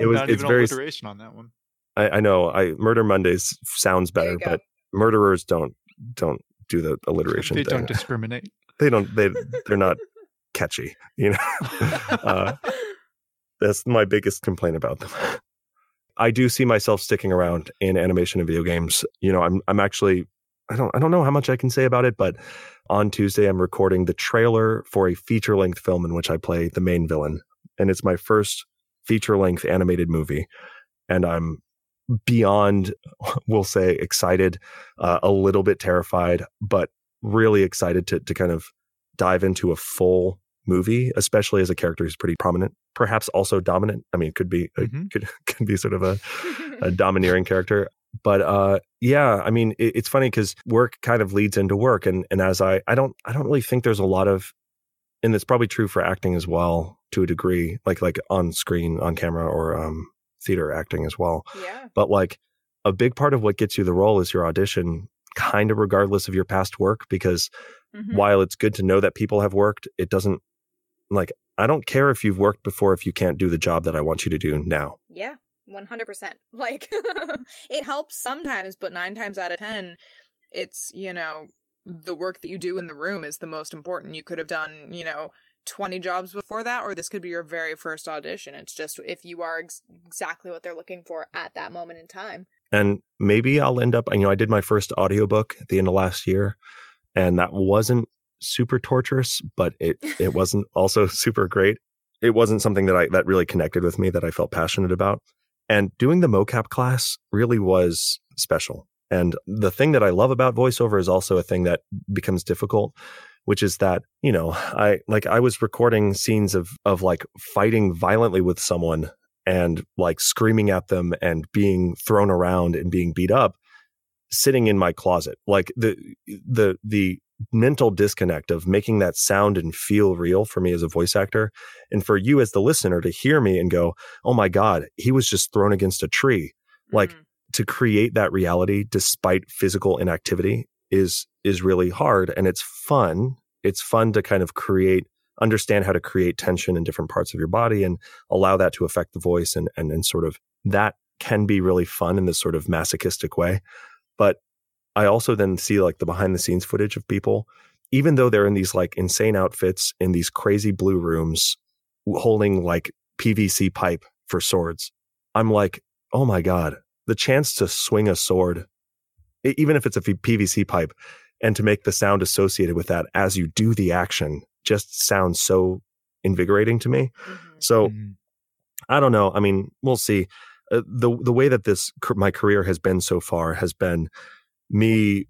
it was, Not it's even very, alliteration on that one. I, I know I murder Mondays sounds better, but murderers don't, don't do the alliteration They thing. don't discriminate. they don't, they, they're not catchy, you know? uh, that's my biggest complaint about them. I do see myself sticking around in animation and video games. You know, I'm I'm actually I don't I don't know how much I can say about it, but on Tuesday I'm recording the trailer for a feature length film in which I play the main villain, and it's my first feature length animated movie, and I'm beyond we'll say excited, uh, a little bit terrified, but really excited to to kind of dive into a full movie, especially as a character who's pretty prominent, perhaps also dominant. I mean, it could be it Mhm. could could be sort of a, a domineering character. But uh, yeah, I mean, it, it's funny because work kind of leads into work, and and as I I don't I don't really think there's a lot of, and it's probably true for acting as well to a degree, like like on screen, on camera, or um, theater acting as well yeah. but like a big part of what gets you the role is your audition kind of regardless of your past work because Mhm. while it's good to know that people have worked, it doesn't like I don't care if you've worked before if you can't do the job that I want you to do now. Yeah, 100%. Like, it helps sometimes, but nine times out of 10, it's you know the work that you do in the room is the most important you could have done you know 20 jobs before that or this could be your very first audition it's just if you are ex- exactly what they're looking for at that moment in time. And maybe I'll end up, you know, I did my first audiobook at the end of last year, and that wasn't super torturous, but it it wasn't also super great. It wasn't something that I that really connected with me that I felt passionate about. And doing the mocap class really was special. And the thing that I love about voiceover is also a thing that becomes difficult, which is that, you know, I like I was recording scenes of of like fighting violently with someone and like screaming at them and being thrown around and being beat up sitting in my closet like the the the mental disconnect of making that sound and feel real for me as a voice actor. And for you as the listener to hear me and go oh my god he was just thrown against a tree. Like, Mhm. to create that reality despite physical inactivity is is really hard and it's fun. It's fun to kind of create understand how to create tension in different parts of your body and allow that to affect the voice and and, and sort of that can be really fun in this sort of masochistic way. But i also then see like the behind the scenes footage of people even though they're in these like insane outfits in these crazy blue rooms holding like pvc pipe for swords i'm like oh my god the chance to swing a sword even if it's a pvc pipe and to make the sound associated with that as you do the action just sounds so invigorating to me Mhm. so Mhm. I don't know. I mean, we'll see. Uh, the the way that this my career has been so far has been me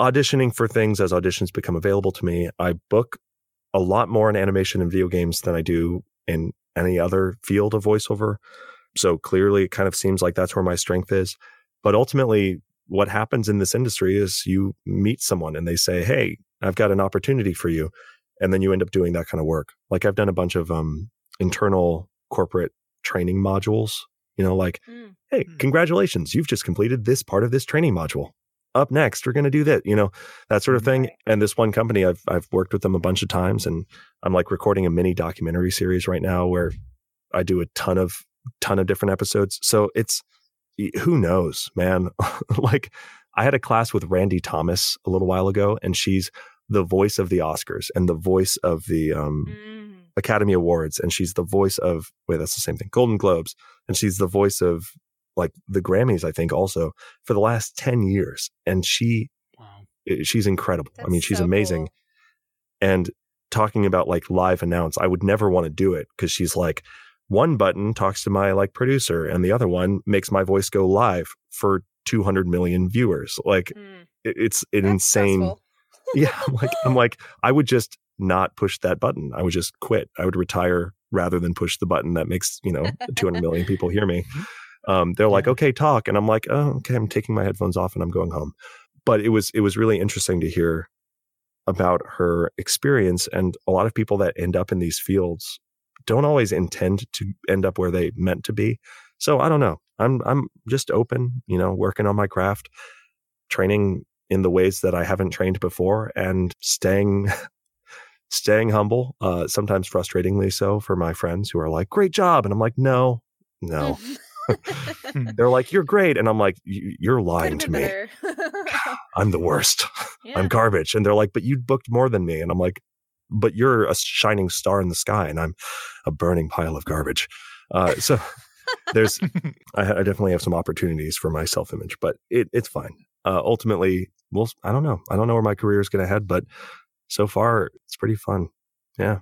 auditioning for things as auditions become available to me. I book a lot more in animation and video games than I do in any other field of voiceover. So clearly, it kind of seems like that's where my strength is. But ultimately, what happens in this industry is you meet someone and they say, "Hey, I've got an opportunity for you," and then you end up doing that kind of work. Like I've done a bunch of um, internal corporate training modules. You know, like, Mm. hey, Hmm. congratulations, you've just completed this part of this training module. Up next, we're going to do that. You know, that sort of thing. And this one company, I've I've worked with them a bunch of times, and I'm like recording a mini documentary series right now where I do a ton of ton of different episodes. So it's who knows, man. like I had a class with Randy Thomas a little while ago, and she's the voice of the Oscars and the voice of the um, Mm. Academy Awards, and she's the voice of wait, that's the same thing, Golden Globes, and she's the voice of like the Grammys, I think, also for the last ten years, and she Wow. she's incredible. I mean, she's so amazing, cool. and talking about like live announce, I would never want to do it because she's like one button talks to my like producer, and the other one makes my voice go live for two hundred million viewers. Like Mm. it, it's an That's insane yeah I'm like i'm like i would just not push that button i would just quit i would retire rather than push the button that makes you know 200 million people hear me um, they're like okay talk and i'm like oh okay i'm taking my headphones off and i'm going home but it was it was really interesting to hear about her experience and a lot of people that end up in these fields don't always intend to end up where they meant to be so i don't know i'm i'm just open you know working on my craft training in the ways that I haven't trained before and staying staying humble, uh, sometimes frustratingly so for my friends who are like, great job. And I'm like, no, no. They're like, you're great. And I'm like, "You- you're lying to me. I'm the worst. yeah. I'm garbage. And they're like, but you booked more than me. And I'm like, but you're a shining star in the sky and I'm a burning pile of garbage. Uh, so there's, I, I definitely have some opportunities for my self image, but it, it's fine. Uh, ultimately, well, I don't know. I don't know where my career is going to head, but so far it's pretty fun. Yeah.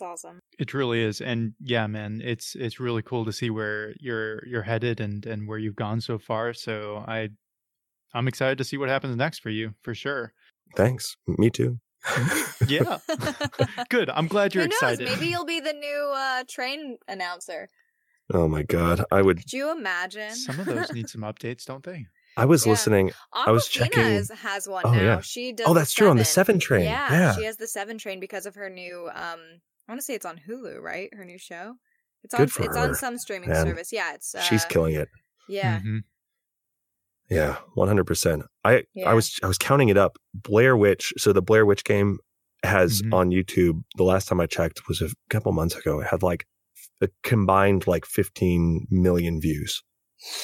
That's awesome. It truly is, and yeah, man, it's it's really cool to see where you're you're headed and and where you've gone so far. So I, I'm excited to see what happens next for you, for sure. Thanks. Me too. Yeah, good. I'm glad you're Who knows? excited. Maybe you'll be the new uh, train announcer. Oh my God. I would, Could you imagine? Some of those need some updates, don't they? I was Yeah. listening. I was checking- is- has one Oh, now. yeah. She does. Oh, that's true. On the seven train. Yeah, Yeah. she has the seven train because of her new. Um, I want to say it's on Hulu, right? Her new show. It's Good on. for it's her, on some streaming man. service. Yeah, it's. Uh, She's killing it. Yeah, Mhm. Yeah, one hundred percent. I Yeah. I was I was counting it up. Blair Witch. So the Blair Witch game has Mhm. on YouTube. The last time I checked was a couple months ago. It had like a combined like fifteen million views,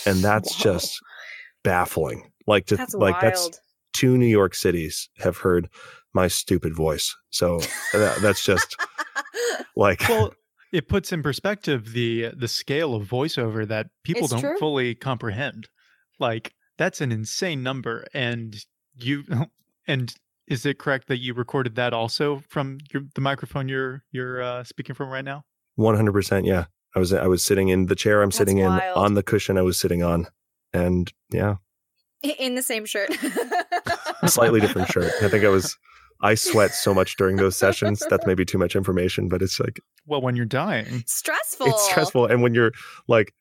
and that's Whoa. just baffling. Like to That's like wild. that's two New York cities have heard my stupid voice. So that, that's just like Well, it puts in perspective the the scale of voiceover that people It's don't true. fully comprehend. Like that's an insane number, and you and is it correct that you recorded that also from your, the microphone you're you're uh, speaking from right now? One hundred percent. Yeah, I was I was sitting in the chair I'm That's sitting in on the cushion I was sitting on, and yeah, in the same shirt. slightly different shirt. I think I was I sweat so much during those sessions. That's maybe too much information, but it's like Well, when you're dying, Stressful. it's stressful. And when you're like,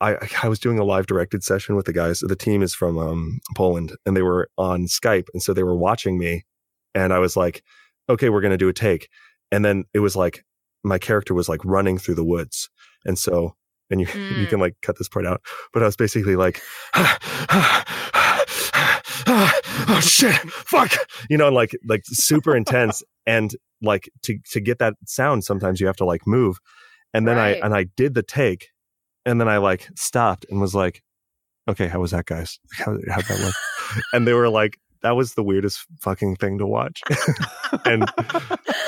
I I was doing a live directed session with the guys. The team is from um, Poland, and they were on Skype, and so they were watching me, and I was like, okay, we're gonna do a take, and then it was like my character was like running through the woods, and so. And you, you Mm. can like cut this part out, but I was basically like, oh shit, fuck, you know, and like like super intense, and like to to get that sound, sometimes you have to like move, and then Right. I and I did the take, and then I like stopped and was like, okay, how was that, guys? How how'd that look? and they were like, that was the weirdest fucking thing to watch, and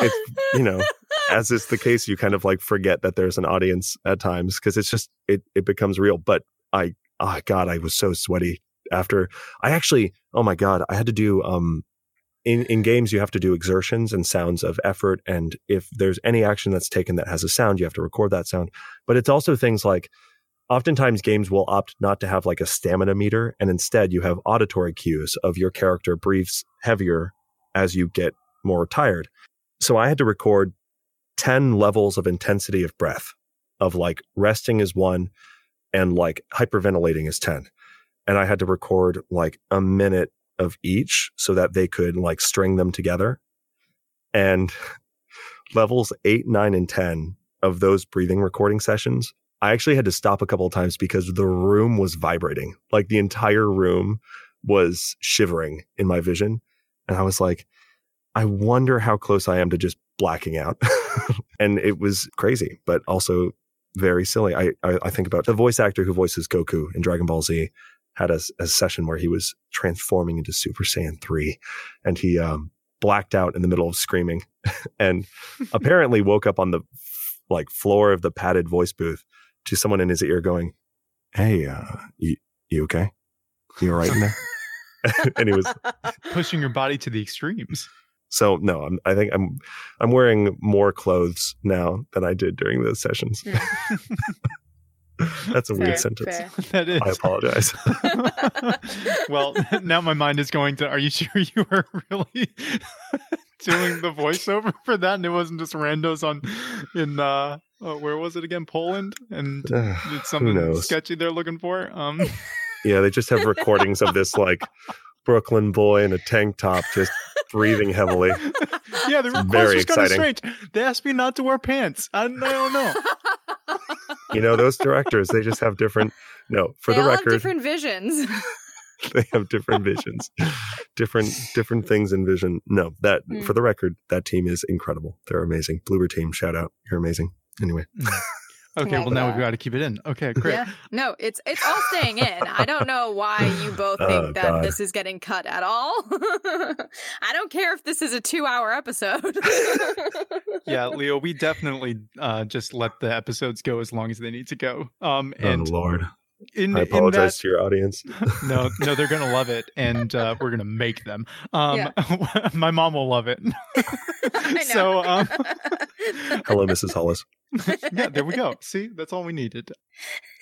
it's you know as is the case, you kind of like forget that there's an audience at times because it's just it it becomes real. But I oh god, I was so sweaty after I actually oh my god, I had to do um in in games you have to do exertions and sounds of effort and if there's any action that's taken that has a sound, you have to record that sound. But it's also things like oftentimes games will opt not to have like a stamina meter and instead you have auditory cues of your character breathes heavier as you get more tired. So I had to record 10 levels of intensity of breath of like resting is one and like hyperventilating is 10 and i had to record like a minute of each so that they could like string them together. And levels 8 9 and 10 of those breathing recording sessions i actually had to stop a couple of times because the room was vibrating. Like the entire room was shivering in my vision. And i was like i wonder how close i am to just blacking out and it was crazy but also very silly. I, I i think about the voice actor who voices goku in dragon ball z had a, a session where he was transforming into super saiyan 3 and he um blacked out in the middle of screaming and apparently woke up on the like floor of the padded voice booth to someone in his ear going hey uh you, you okay? You all right in there? And he was pushing your body to the extremes. So no, I'm, I think I'm I'm wearing more clothes now than I did during those sessions. That's a Fair, weird sentence. fair. that is. I apologize. well, now my mind is going to. Are you sure you were really doing the voiceover for that, and it wasn't just randos on in uh, uh where was it again? Poland, and Ugh, it's something sketchy they're looking for. Um, yeah, they just have recordings of this like Brooklyn boy in a tank top just breathing heavily. yeah, the It's request very was kind of strange. They asked me not to wear pants. I, I don't know. You know, those directors, they just have different no, for they the all have record, different visions. they have different visions. different different things in vision. No, that Mm. for the record, that team is incredible. They're amazing. Bloober team, shout out. You're amazing. Anyway. Okay, well now we've got to keep it in. Okay, great. Yeah. No, it's it's all staying in. I don't know why you both think Oh, that God. this is getting cut at all. I don't care if this is a two-hour episode. Yeah, Leo, we definitely uh, just let the episodes go as long as they need to go. Um, Oh and Lord. In, I in apologize that, to your audience. no, no, they're gonna love it, and uh, we're gonna make them. Um, my mom will love it. So, um, Hello, Mrs. Hollis. yeah, there we go. See, that's all we needed.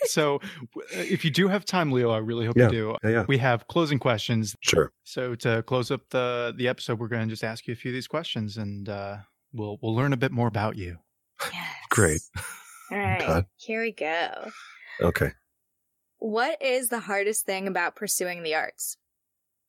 So, uh, if you do have time, Leo, I really hope Yeah. you do. Yeah, yeah. We have closing questions. Sure. So to close up the the episode, we're going to just ask you a few of these questions, and uh, we'll we'll learn a bit more about you. Yes. Great. All right. God. Here we go. Okay. What is the hardest thing about pursuing the arts?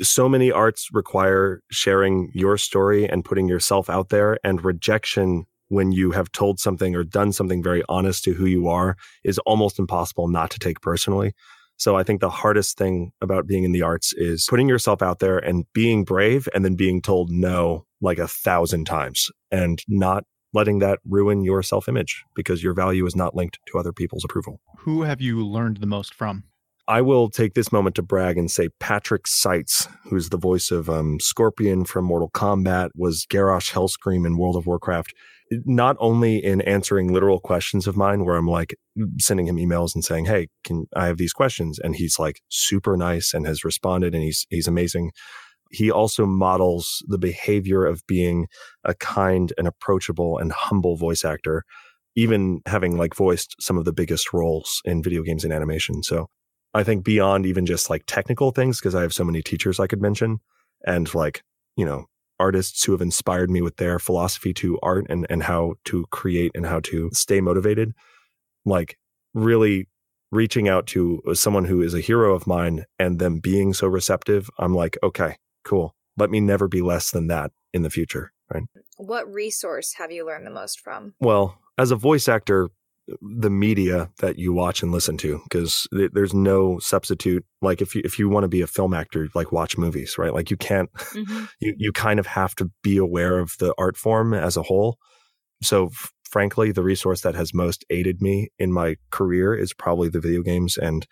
So many arts require sharing your story and putting yourself out there, and rejection when you have told something or done something very honest to who you are is almost impossible not to take personally. So I think the hardest thing about being in the arts is putting yourself out there and being brave and then being told no like a thousand times and not letting that ruin your self image because your value is not linked to other people's approval. Who have you learned the most from? I will take this moment to brag and say Patrick Seitz, who's the voice of um, Scorpion from Mortal Kombat, was Garrosh Hellscream in World of Warcraft. Not only in answering literal questions of mine, where I'm like sending him emails and saying, "Hey, can I have these questions?" and he's like super nice and has responded, and he's he's amazing. He also models the behavior of being a kind and approachable and humble voice actor, even having like voiced some of the biggest roles in video games and animation. So I think beyond even just like technical things, because I have so many teachers I could mention and like, you know, artists who have inspired me with their philosophy to art and, and how to create and how to stay motivated. Like really reaching out to someone who is a hero of mine and them being so receptive, I'm like, okay, cool. Let me never be less than that in the future. Right. What resource have you learned the most from? Well, as a voice actor, the media that you watch and listen to because th- there's no substitute like if you if you want to be a film actor like watch movies right like you can't mm-hmm. you you kind of have to be aware of the art form as a whole so f- frankly the resource that has most aided me in my career is probably the video games and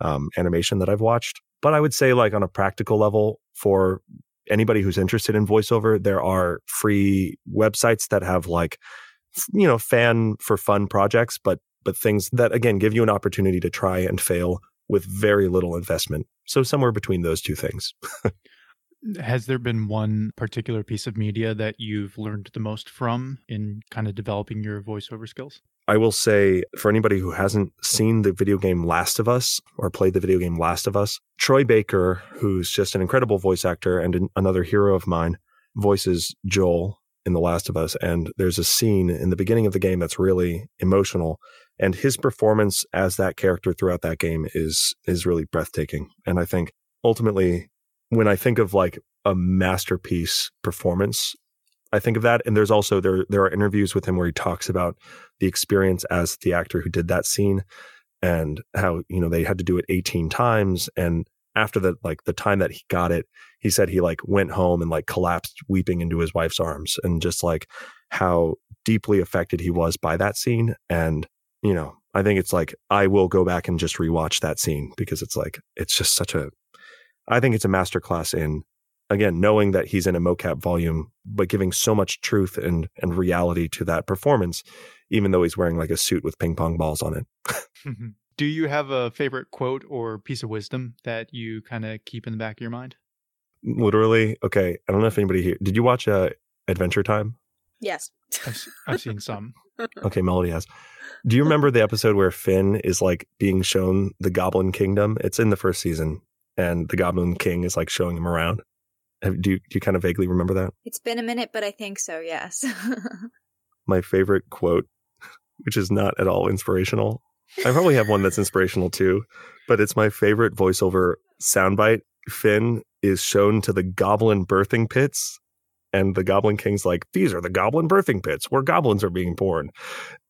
um, animation that I've watched but I would say like on a practical level for anybody who's interested in voiceover there are free websites that have like you know, fan for fun projects, but but things that again give you an opportunity to try and fail with very little investment. So somewhere between those two things. Has there been one particular piece of media that you've learned the most from in kind of developing your voiceover skills? I will say for anybody who hasn't seen the video game Last of Us or played the video game Last of Us, Troy Baker, who's just an incredible voice actor and an, another hero of mine, voices Joel in The Last of Us. And there's a scene in the beginning of the game that's really emotional. And his performance as that character throughout that game is is really breathtaking. And I think ultimately, when I think of like a masterpiece performance, I think of that. And there's also there there are interviews with him where he talks about the experience as the actor who did that scene and how, you know, they had to do it 18 times and after the like the time that he got it, he said he like went home and like collapsed weeping into his wife's arms and just like how deeply affected he was by that scene. And, you know, I think it's like I will go back and just rewatch that scene because it's like it's just such a I think it's a masterclass in again knowing that he's in a mocap volume but giving so much truth and and reality to that performance even though he's wearing like a suit with ping pong balls on it. Mm-hmm. Do you have a favorite quote or piece of wisdom that you kind of keep in the back of your mind? Literally, okay. I don't know if anybody here did you watch uh, Adventure Time? Yes, I've, I've seen some. okay, Melody has. Do you remember the episode where Finn is like being shown the Goblin Kingdom? It's in the first season, and the Goblin King is like showing him around. Have, do you, do you kind of vaguely remember that? It's been a minute, but I think so. Yes. My favorite quote, which is not at all inspirational, I probably have one that's inspirational too, but it's my favorite voiceover soundbite. Finn is shown to the goblin birthing pits, and the Goblin King's like, These are the goblin birthing pits where goblins are being born.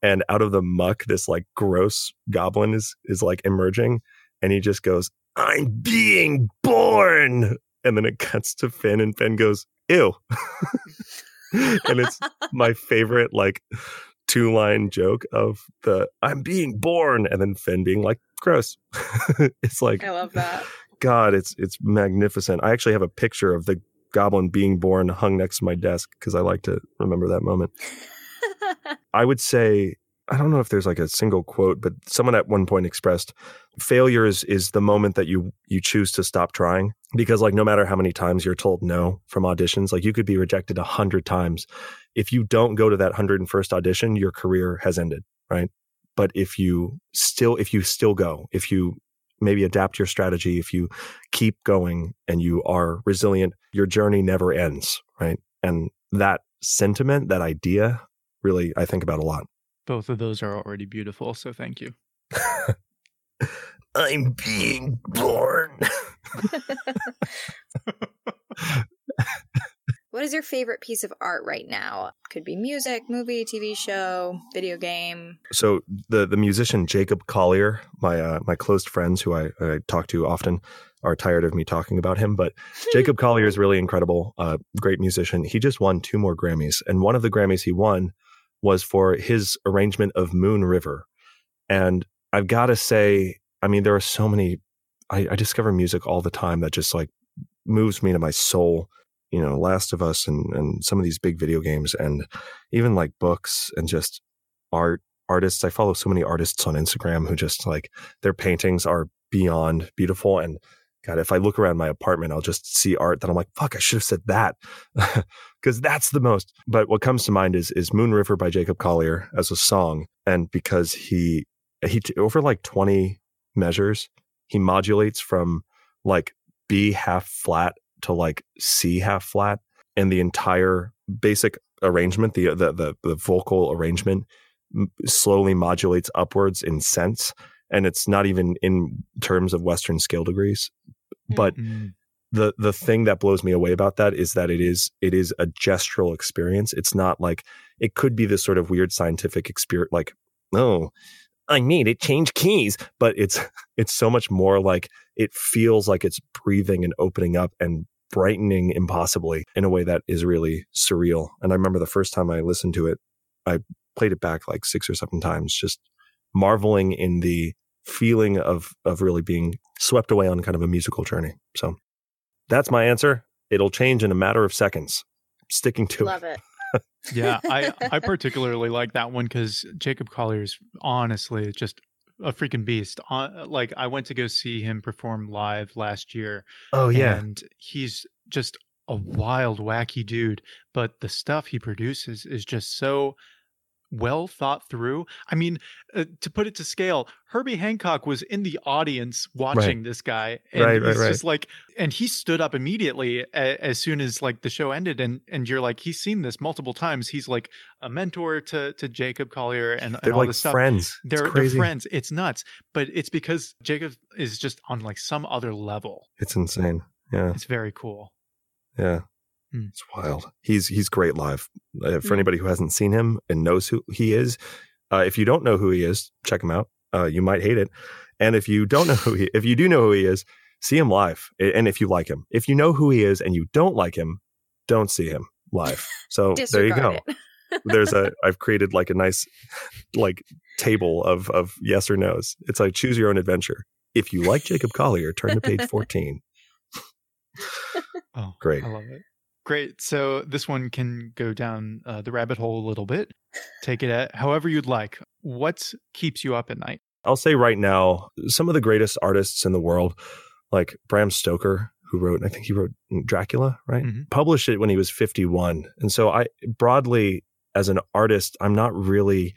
And out of the muck, this like gross goblin is is like emerging, and he just goes, I'm being born. And then it cuts to Finn, and Finn goes, Ew. and it's my favorite, like two line joke of the I'm being born and then Finn being like gross. it's like I love that. God, it's it's magnificent. I actually have a picture of the goblin being born hung next to my desk because I like to remember that moment. I would say I don't know if there's like a single quote, but someone at one point expressed failure is, is the moment that you you choose to stop trying because like no matter how many times you're told no from auditions, like you could be rejected a hundred times. If you don't go to that hundred and first audition, your career has ended, right? But if you still if you still go, if you maybe adapt your strategy, if you keep going and you are resilient, your journey never ends, right? And that sentiment, that idea, really I think about a lot. Both of those are already beautiful, so thank you. I'm being born. What is your favorite piece of art right now? Could be music, movie, TV show, video game. So the the musician Jacob Collier, my uh, my close friends who I, I talk to often, are tired of me talking about him. But Jacob Collier is really incredible, uh, great musician. He just won two more Grammys, and one of the Grammys he won was for his arrangement of Moon River. And I've got to say, I mean, there are so many. I, I discover music all the time that just like moves me to my soul. You know, Last of Us and and some of these big video games, and even like books and just art artists. I follow so many artists on Instagram who just like their paintings are beyond beautiful and God, if I look around my apartment, I'll just see art that I'm like, fuck, I should have said that. Because that's the most. But what comes to mind is is Moon River by Jacob Collier as a song. And because he he over like 20 measures, he modulates from like B half flat to like C half flat. And the entire basic arrangement, the the the, the vocal arrangement slowly modulates upwards in sense and it's not even in terms of Western scale degrees. But mm-hmm. the the thing that blows me away about that is that it is it is a gestural experience. It's not like it could be this sort of weird scientific experience, like oh, I need it change keys, but it's it's so much more like it feels like it's breathing and opening up and brightening impossibly in a way that is really surreal. And I remember the first time I listened to it, I played it back like six or seven times, just marveling in the feeling of of really being swept away on kind of a musical journey. So that's my answer. It'll change in a matter of seconds. Sticking to Love it. it. yeah, I I particularly like that one because Jacob Collier is honestly just a freaking beast. Uh, like I went to go see him perform live last year. Oh yeah, and he's just a wild, wacky dude. But the stuff he produces is just so well thought through. I mean, uh, to put it to scale, Herbie Hancock was in the audience watching right. this guy, and right, he's right, just like, and he stood up immediately a, as soon as like the show ended, and and you're like, he's seen this multiple times. He's like a mentor to to Jacob Collier and, and all like this stuff. Friends, they're they're friends. It's nuts, but it's because Jacob is just on like some other level. It's insane. Yeah, it's very cool. Yeah. Mm. It's wild. He's he's great live. Uh, for mm. anybody who hasn't seen him and knows who he is, uh, if you don't know who he is, check him out. Uh, you might hate it, and if you don't know who he, if you do know who he is, see him live. And if you like him, if you know who he is and you don't like him, don't see him live. So there you go. There's a I've created like a nice like table of of yes or nos. It's like choose your own adventure. If you like Jacob Collier, turn to page 14. oh, great. I love it. Great. So this one can go down uh, the rabbit hole a little bit. Take it at however you'd like. What keeps you up at night? I'll say right now, some of the greatest artists in the world, like Bram Stoker, who wrote, I think he wrote Dracula, right? Mm-hmm. Published it when he was 51. And so I broadly, as an artist, I'm not really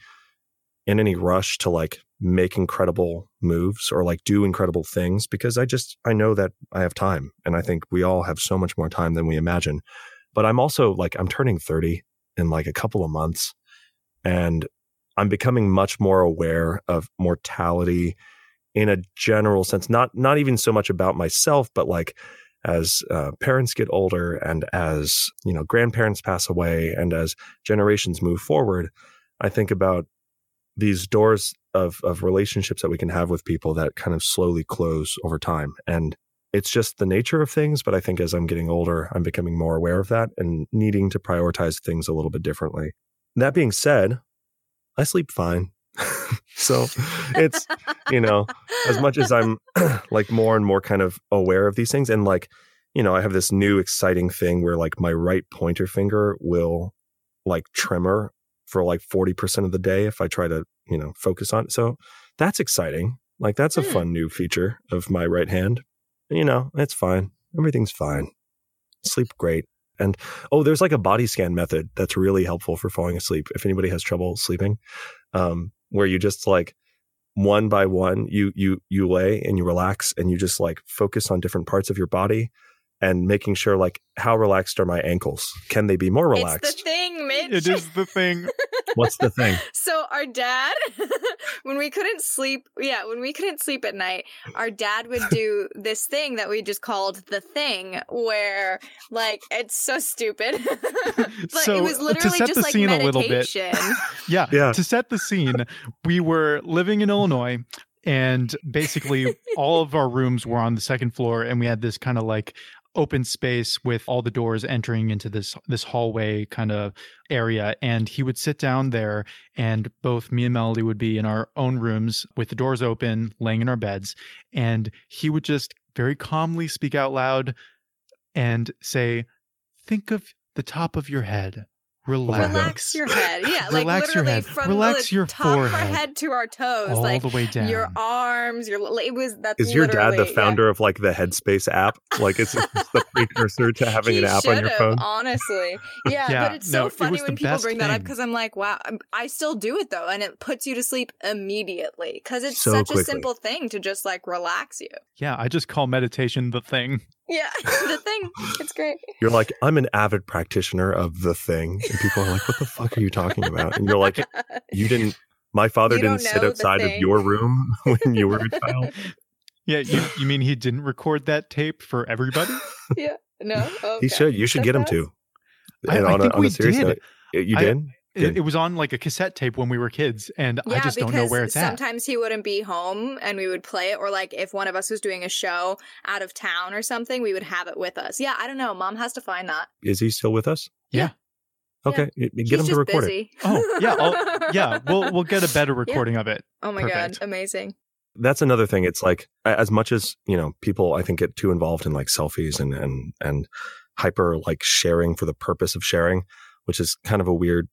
in any rush to like make incredible moves or like do incredible things because I just I know that I have time and I think we all have so much more time than we imagine. But I'm also like I'm turning 30 in like a couple of months and I'm becoming much more aware of mortality in a general sense not not even so much about myself but like as uh, parents get older and as you know grandparents pass away and as generations move forward i think about these doors of of relationships that we can have with people that kind of slowly close over time. And it's just the nature of things but i think as i'm getting older i'm becoming more aware of that and needing to prioritize things a little bit differently. That being said i sleep fine. So it's you know as much as i'm like more and more kind of aware of these things and like you know i have this new exciting thing where like my right pointer finger will like tremor for like 40% of the day if I try to, you know, focus on. So that's exciting. Like that's a hmm. fun new feature of my right hand. You know, it's fine. Everything's fine. Sleep great. And oh, there's like a body scan method that's really helpful for falling asleep. If anybody has trouble sleeping, um, where you just like one by one, you you you lay and you relax and you just like focus on different parts of your body and making sure like how relaxed are my ankles? Can they be more relaxed? It's the thing, Mitch. It is the thing. What's the thing? So our dad, when we couldn't sleep, yeah, when we couldn't sleep at night, our dad would do this thing that we just called the thing, where like it's so stupid, but So, it was to literally set just the like scene a little bit- meditation. Yeah. Yeah. To set the scene, we were living in Illinois and basically all of our rooms were on the second floor and we had this kind of like open space with all the doors entering into this this hallway kind of area and he would sit down there and both me and Melody would be in our own rooms with the doors open laying in our beds and he would just very calmly speak out loud and say think of the top of your head relax Relax your head, yeah, like Relax your literally head. from Relax the your top of our head to our toes, all like the way down your arms, your it was that's Is your dad the literally- yeah. founder of like the Headspace app? Like it's the precursor to having an app on your phone? Honestly, yeah, Yeah, but it's no, so funny was the when people best bring that up because I'm like, wow, I'm- I still do it though, and it puts you to sleep immediately because it's So such quickly. a simple thing to just like relax you. Yeah, I just call meditation the thing. Yeah, the thing, it's great. You're like, I'm an avid practitioner of the thing. And people are like, what the fuck are you talking about? And you're like, you didn't, my father You didn't sit outside of your room when you were a child. Yeah, you, you mean he didn't record that tape for everybody? yeah, no, okay. He should. You should That's get him to. I- And I on, think a, on we a serious did. note, you I- did? It, it was on like a cassette tape when we were kids, and I just don't know where it's at. sometimes he wouldn't be home and we would play it, or like if one of us was doing a show out of town or something, we would have it with us. Yeah, I don't know. Mom has to find that. Is he still with us? Yeah. Okay. y- Get He's him to just record it. Oh yeah, I'll, yeah. We'll we'll get a better recording of it. Oh my Perfect. god, amazing. That's another thing. It's like as much as, you know, people I think get too involved in like selfies and and and hyper like sharing for the purpose of sharing, which is kind of a weird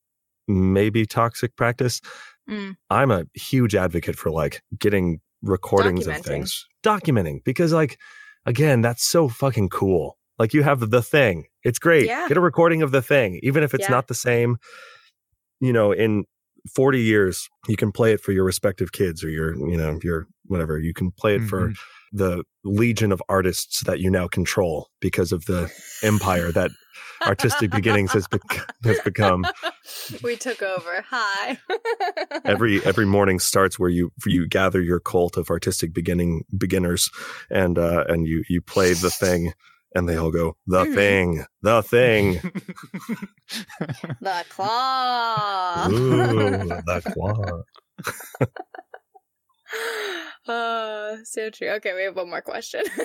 maybe toxic practice. Mm. I'm a huge advocate for like getting recordings of things, documenting because like again, that's so fucking cool. Like you have the thing. It's great. Yeah. Get a recording of the thing even if it's Yeah. not the same, you know, in 40 years you can play it for your respective kids or your, you know, your whatever. You can play it for Mhm. the legion of artists that you now control because of the empire that artistic beginnings has, bec- has become. we took over. Hi. every every morning starts where you you gather your cult of artistic beginning beginners and uh and you you play the thing and they all go the Mhm. thing the thing the claw. ooh the claw Uh, so true. Okay, we have one more question.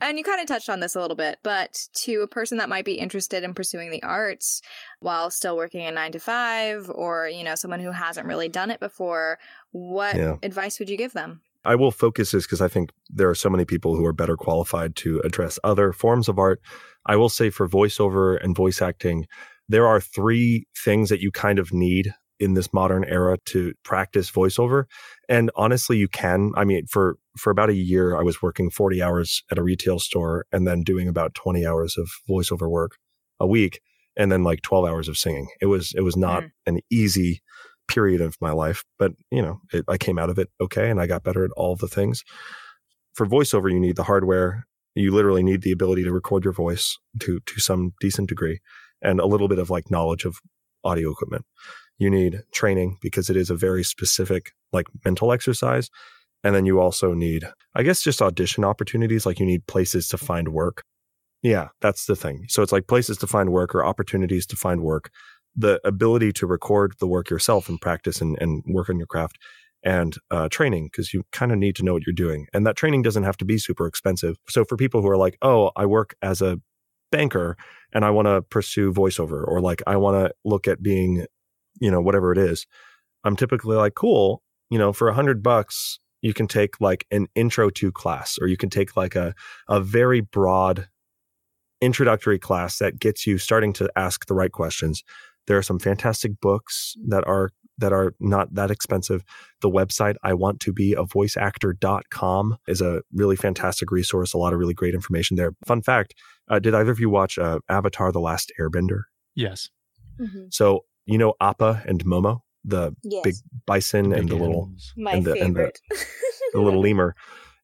and you kind of touched on this a little bit, but to a person that might be interested in pursuing the arts while still working a nine to five, or, you know, someone who hasn't really done it before, what Yeah. advice would you give them? I will focus this because I think there are so many people who are better qualified to address other forms of art. I will say for voiceover and voice acting, there are three things that you kind of need in this modern era to practice voiceover. And honestly, you can. I mean, for for about a year, I was working 40 hours at a retail store and then doing about 20 hours of voiceover work a week and then like 12 hours of singing. It was it was not mm. an easy period of my life, but you know, it, I came out of it okay, and I got better at all the things. For voiceover, you need the hardware. You literally need the ability to record your voice to to some decent degree, and a little bit of like knowledge of audio equipment. You need training because it is a very specific like mental exercise, and then you also need, I guess, just audition opportunities. Like you need places to find work. Yeah, that's the thing. So it's like places to find work or opportunities to find work the ability to record the work yourself and practice and, and work on your craft and uh, training because you kind of need to know what you're doing. And that training doesn't have to be super expensive. So for people who are like, oh, I work as a banker and I want to pursue voiceover or like I want to look at being, you know, whatever it is, I'm typically like, cool, you know, for a hundred bucks, you can take like an intro to class or you can take like a, a very broad introductory class that gets you starting to ask the right questions there are some fantastic books that are that are not that expensive. The website I want to be a voice actor.com is a really fantastic resource. A lot of really great information there. Fun fact, uh, did either of you watch uh, Avatar The Last Airbender? yes. So, you know Appa and Momo, the Yes. big bison and Big the little. My and the- and the- favorite. the little lemur.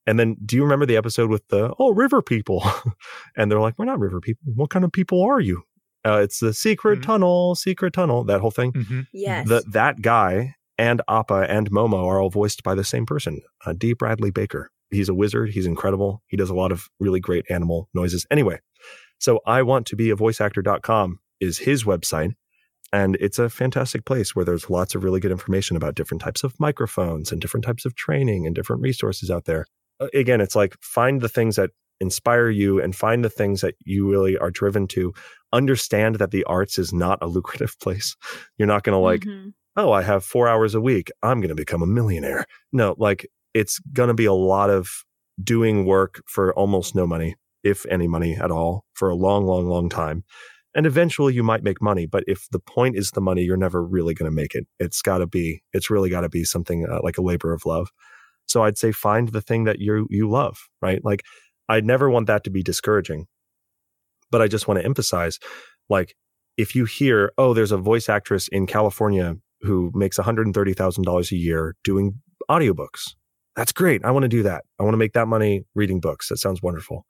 And then do you remember the episode with the, oh, river people? and they're like, we're not river people. What kind of people are you? Uh, it's the secret Mhm. tunnel, secret tunnel, that whole thing. hmm Yes. The, that guy and Appa and Momo are all voiced by the same person, uh, D. Bradley Baker. He's a wizard. He's incredible. He does a lot of really great animal noises. Anyway, so I want to be a voice actor.com is his website. And it's a fantastic place where there's lots of really good information about different types of microphones and different types of training and different resources out there. Uh, Again, it's like find the things that inspire you and find the things that you really are driven to. Understand that the arts is not a lucrative place. You're not going to like, Mhm. oh, I have four hours a week. I'm going to become a millionaire. No, like it's going to be a lot of doing work for almost no money, if any money at all, for a long, long, long time. And eventually you might make money. But if the point is the money, you're never really going to make it. It's got to be, it's really got to be something uh, like a labor of love. So I'd say find the thing that you you love, right? Like I never want that to be discouraging. But I just want to emphasize like if you hear, oh, there's a voice actress in California who makes $130,000 a year doing audiobooks. That's great. I want to do that. I want to make that money reading books. That sounds wonderful.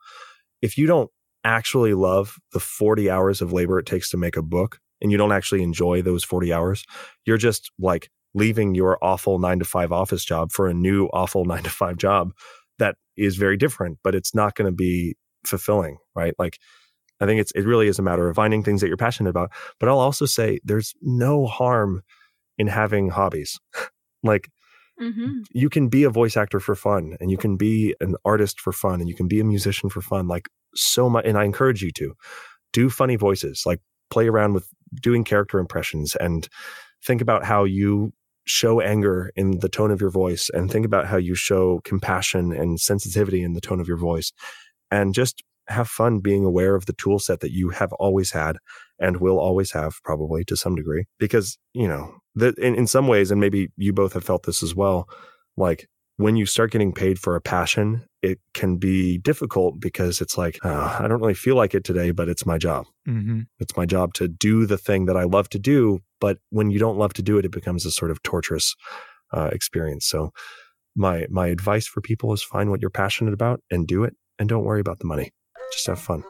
If you don't actually love the 40 hours of labor it takes to make a book and you don't actually enjoy those 40 hours, you're just like leaving your awful nine to five office job for a new awful nine to five job that is very different, but it's not going to be fulfilling, right? Like, I think it's, it really is a matter of finding things that you're passionate about. But I'll also say there's no harm in having hobbies. like, Mhm. you can be a voice actor for fun and you can be an artist for fun and you can be a musician for fun like so much and i encourage you to do funny voices like play around with doing character impressions and think about how you show anger in the tone of your voice and think about how you show compassion and sensitivity in the tone of your voice. And just have fun being aware of the tool set that you have always had and will always have probably to some degree. Because you know that in, in some ways and maybe you both have felt this as well like when you start getting paid for a passion it can be difficult because it's like oh, i don't really feel like it today but it's my job. Hmm it's my job to do the thing that i love to do but when you don't love to do it it becomes a sort of torturous uh, experience. So my my advice for people is find what you're passionate about and do it and don't worry about the money. Just have fun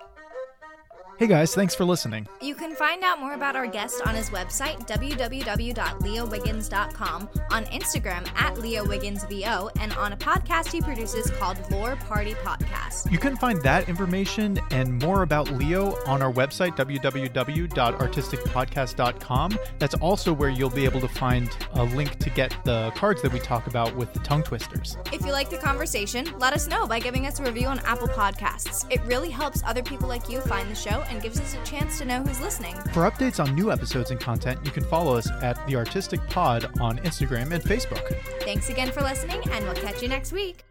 Hey guys, thanks for listening. You can find out more about our guest on his website, www.leowiggins.com, on Instagram at LeoWigginsVO, and on a podcast he produces called Lore Party Podcast. You can find that information and more about Leo on our website, www.artisticpodcast.com. That's also where you'll be able to find a link to get the cards that we talk about with the tongue twisters. If you like the conversation, let us know by giving us a review on Apple Podcasts. It really helps other people like you find the show and gives us a chance to know who's listening. For updates on new episodes and content, you can follow us at The Artistic Pod on Instagram and Facebook. Thanks again for listening, and we'll catch you next week.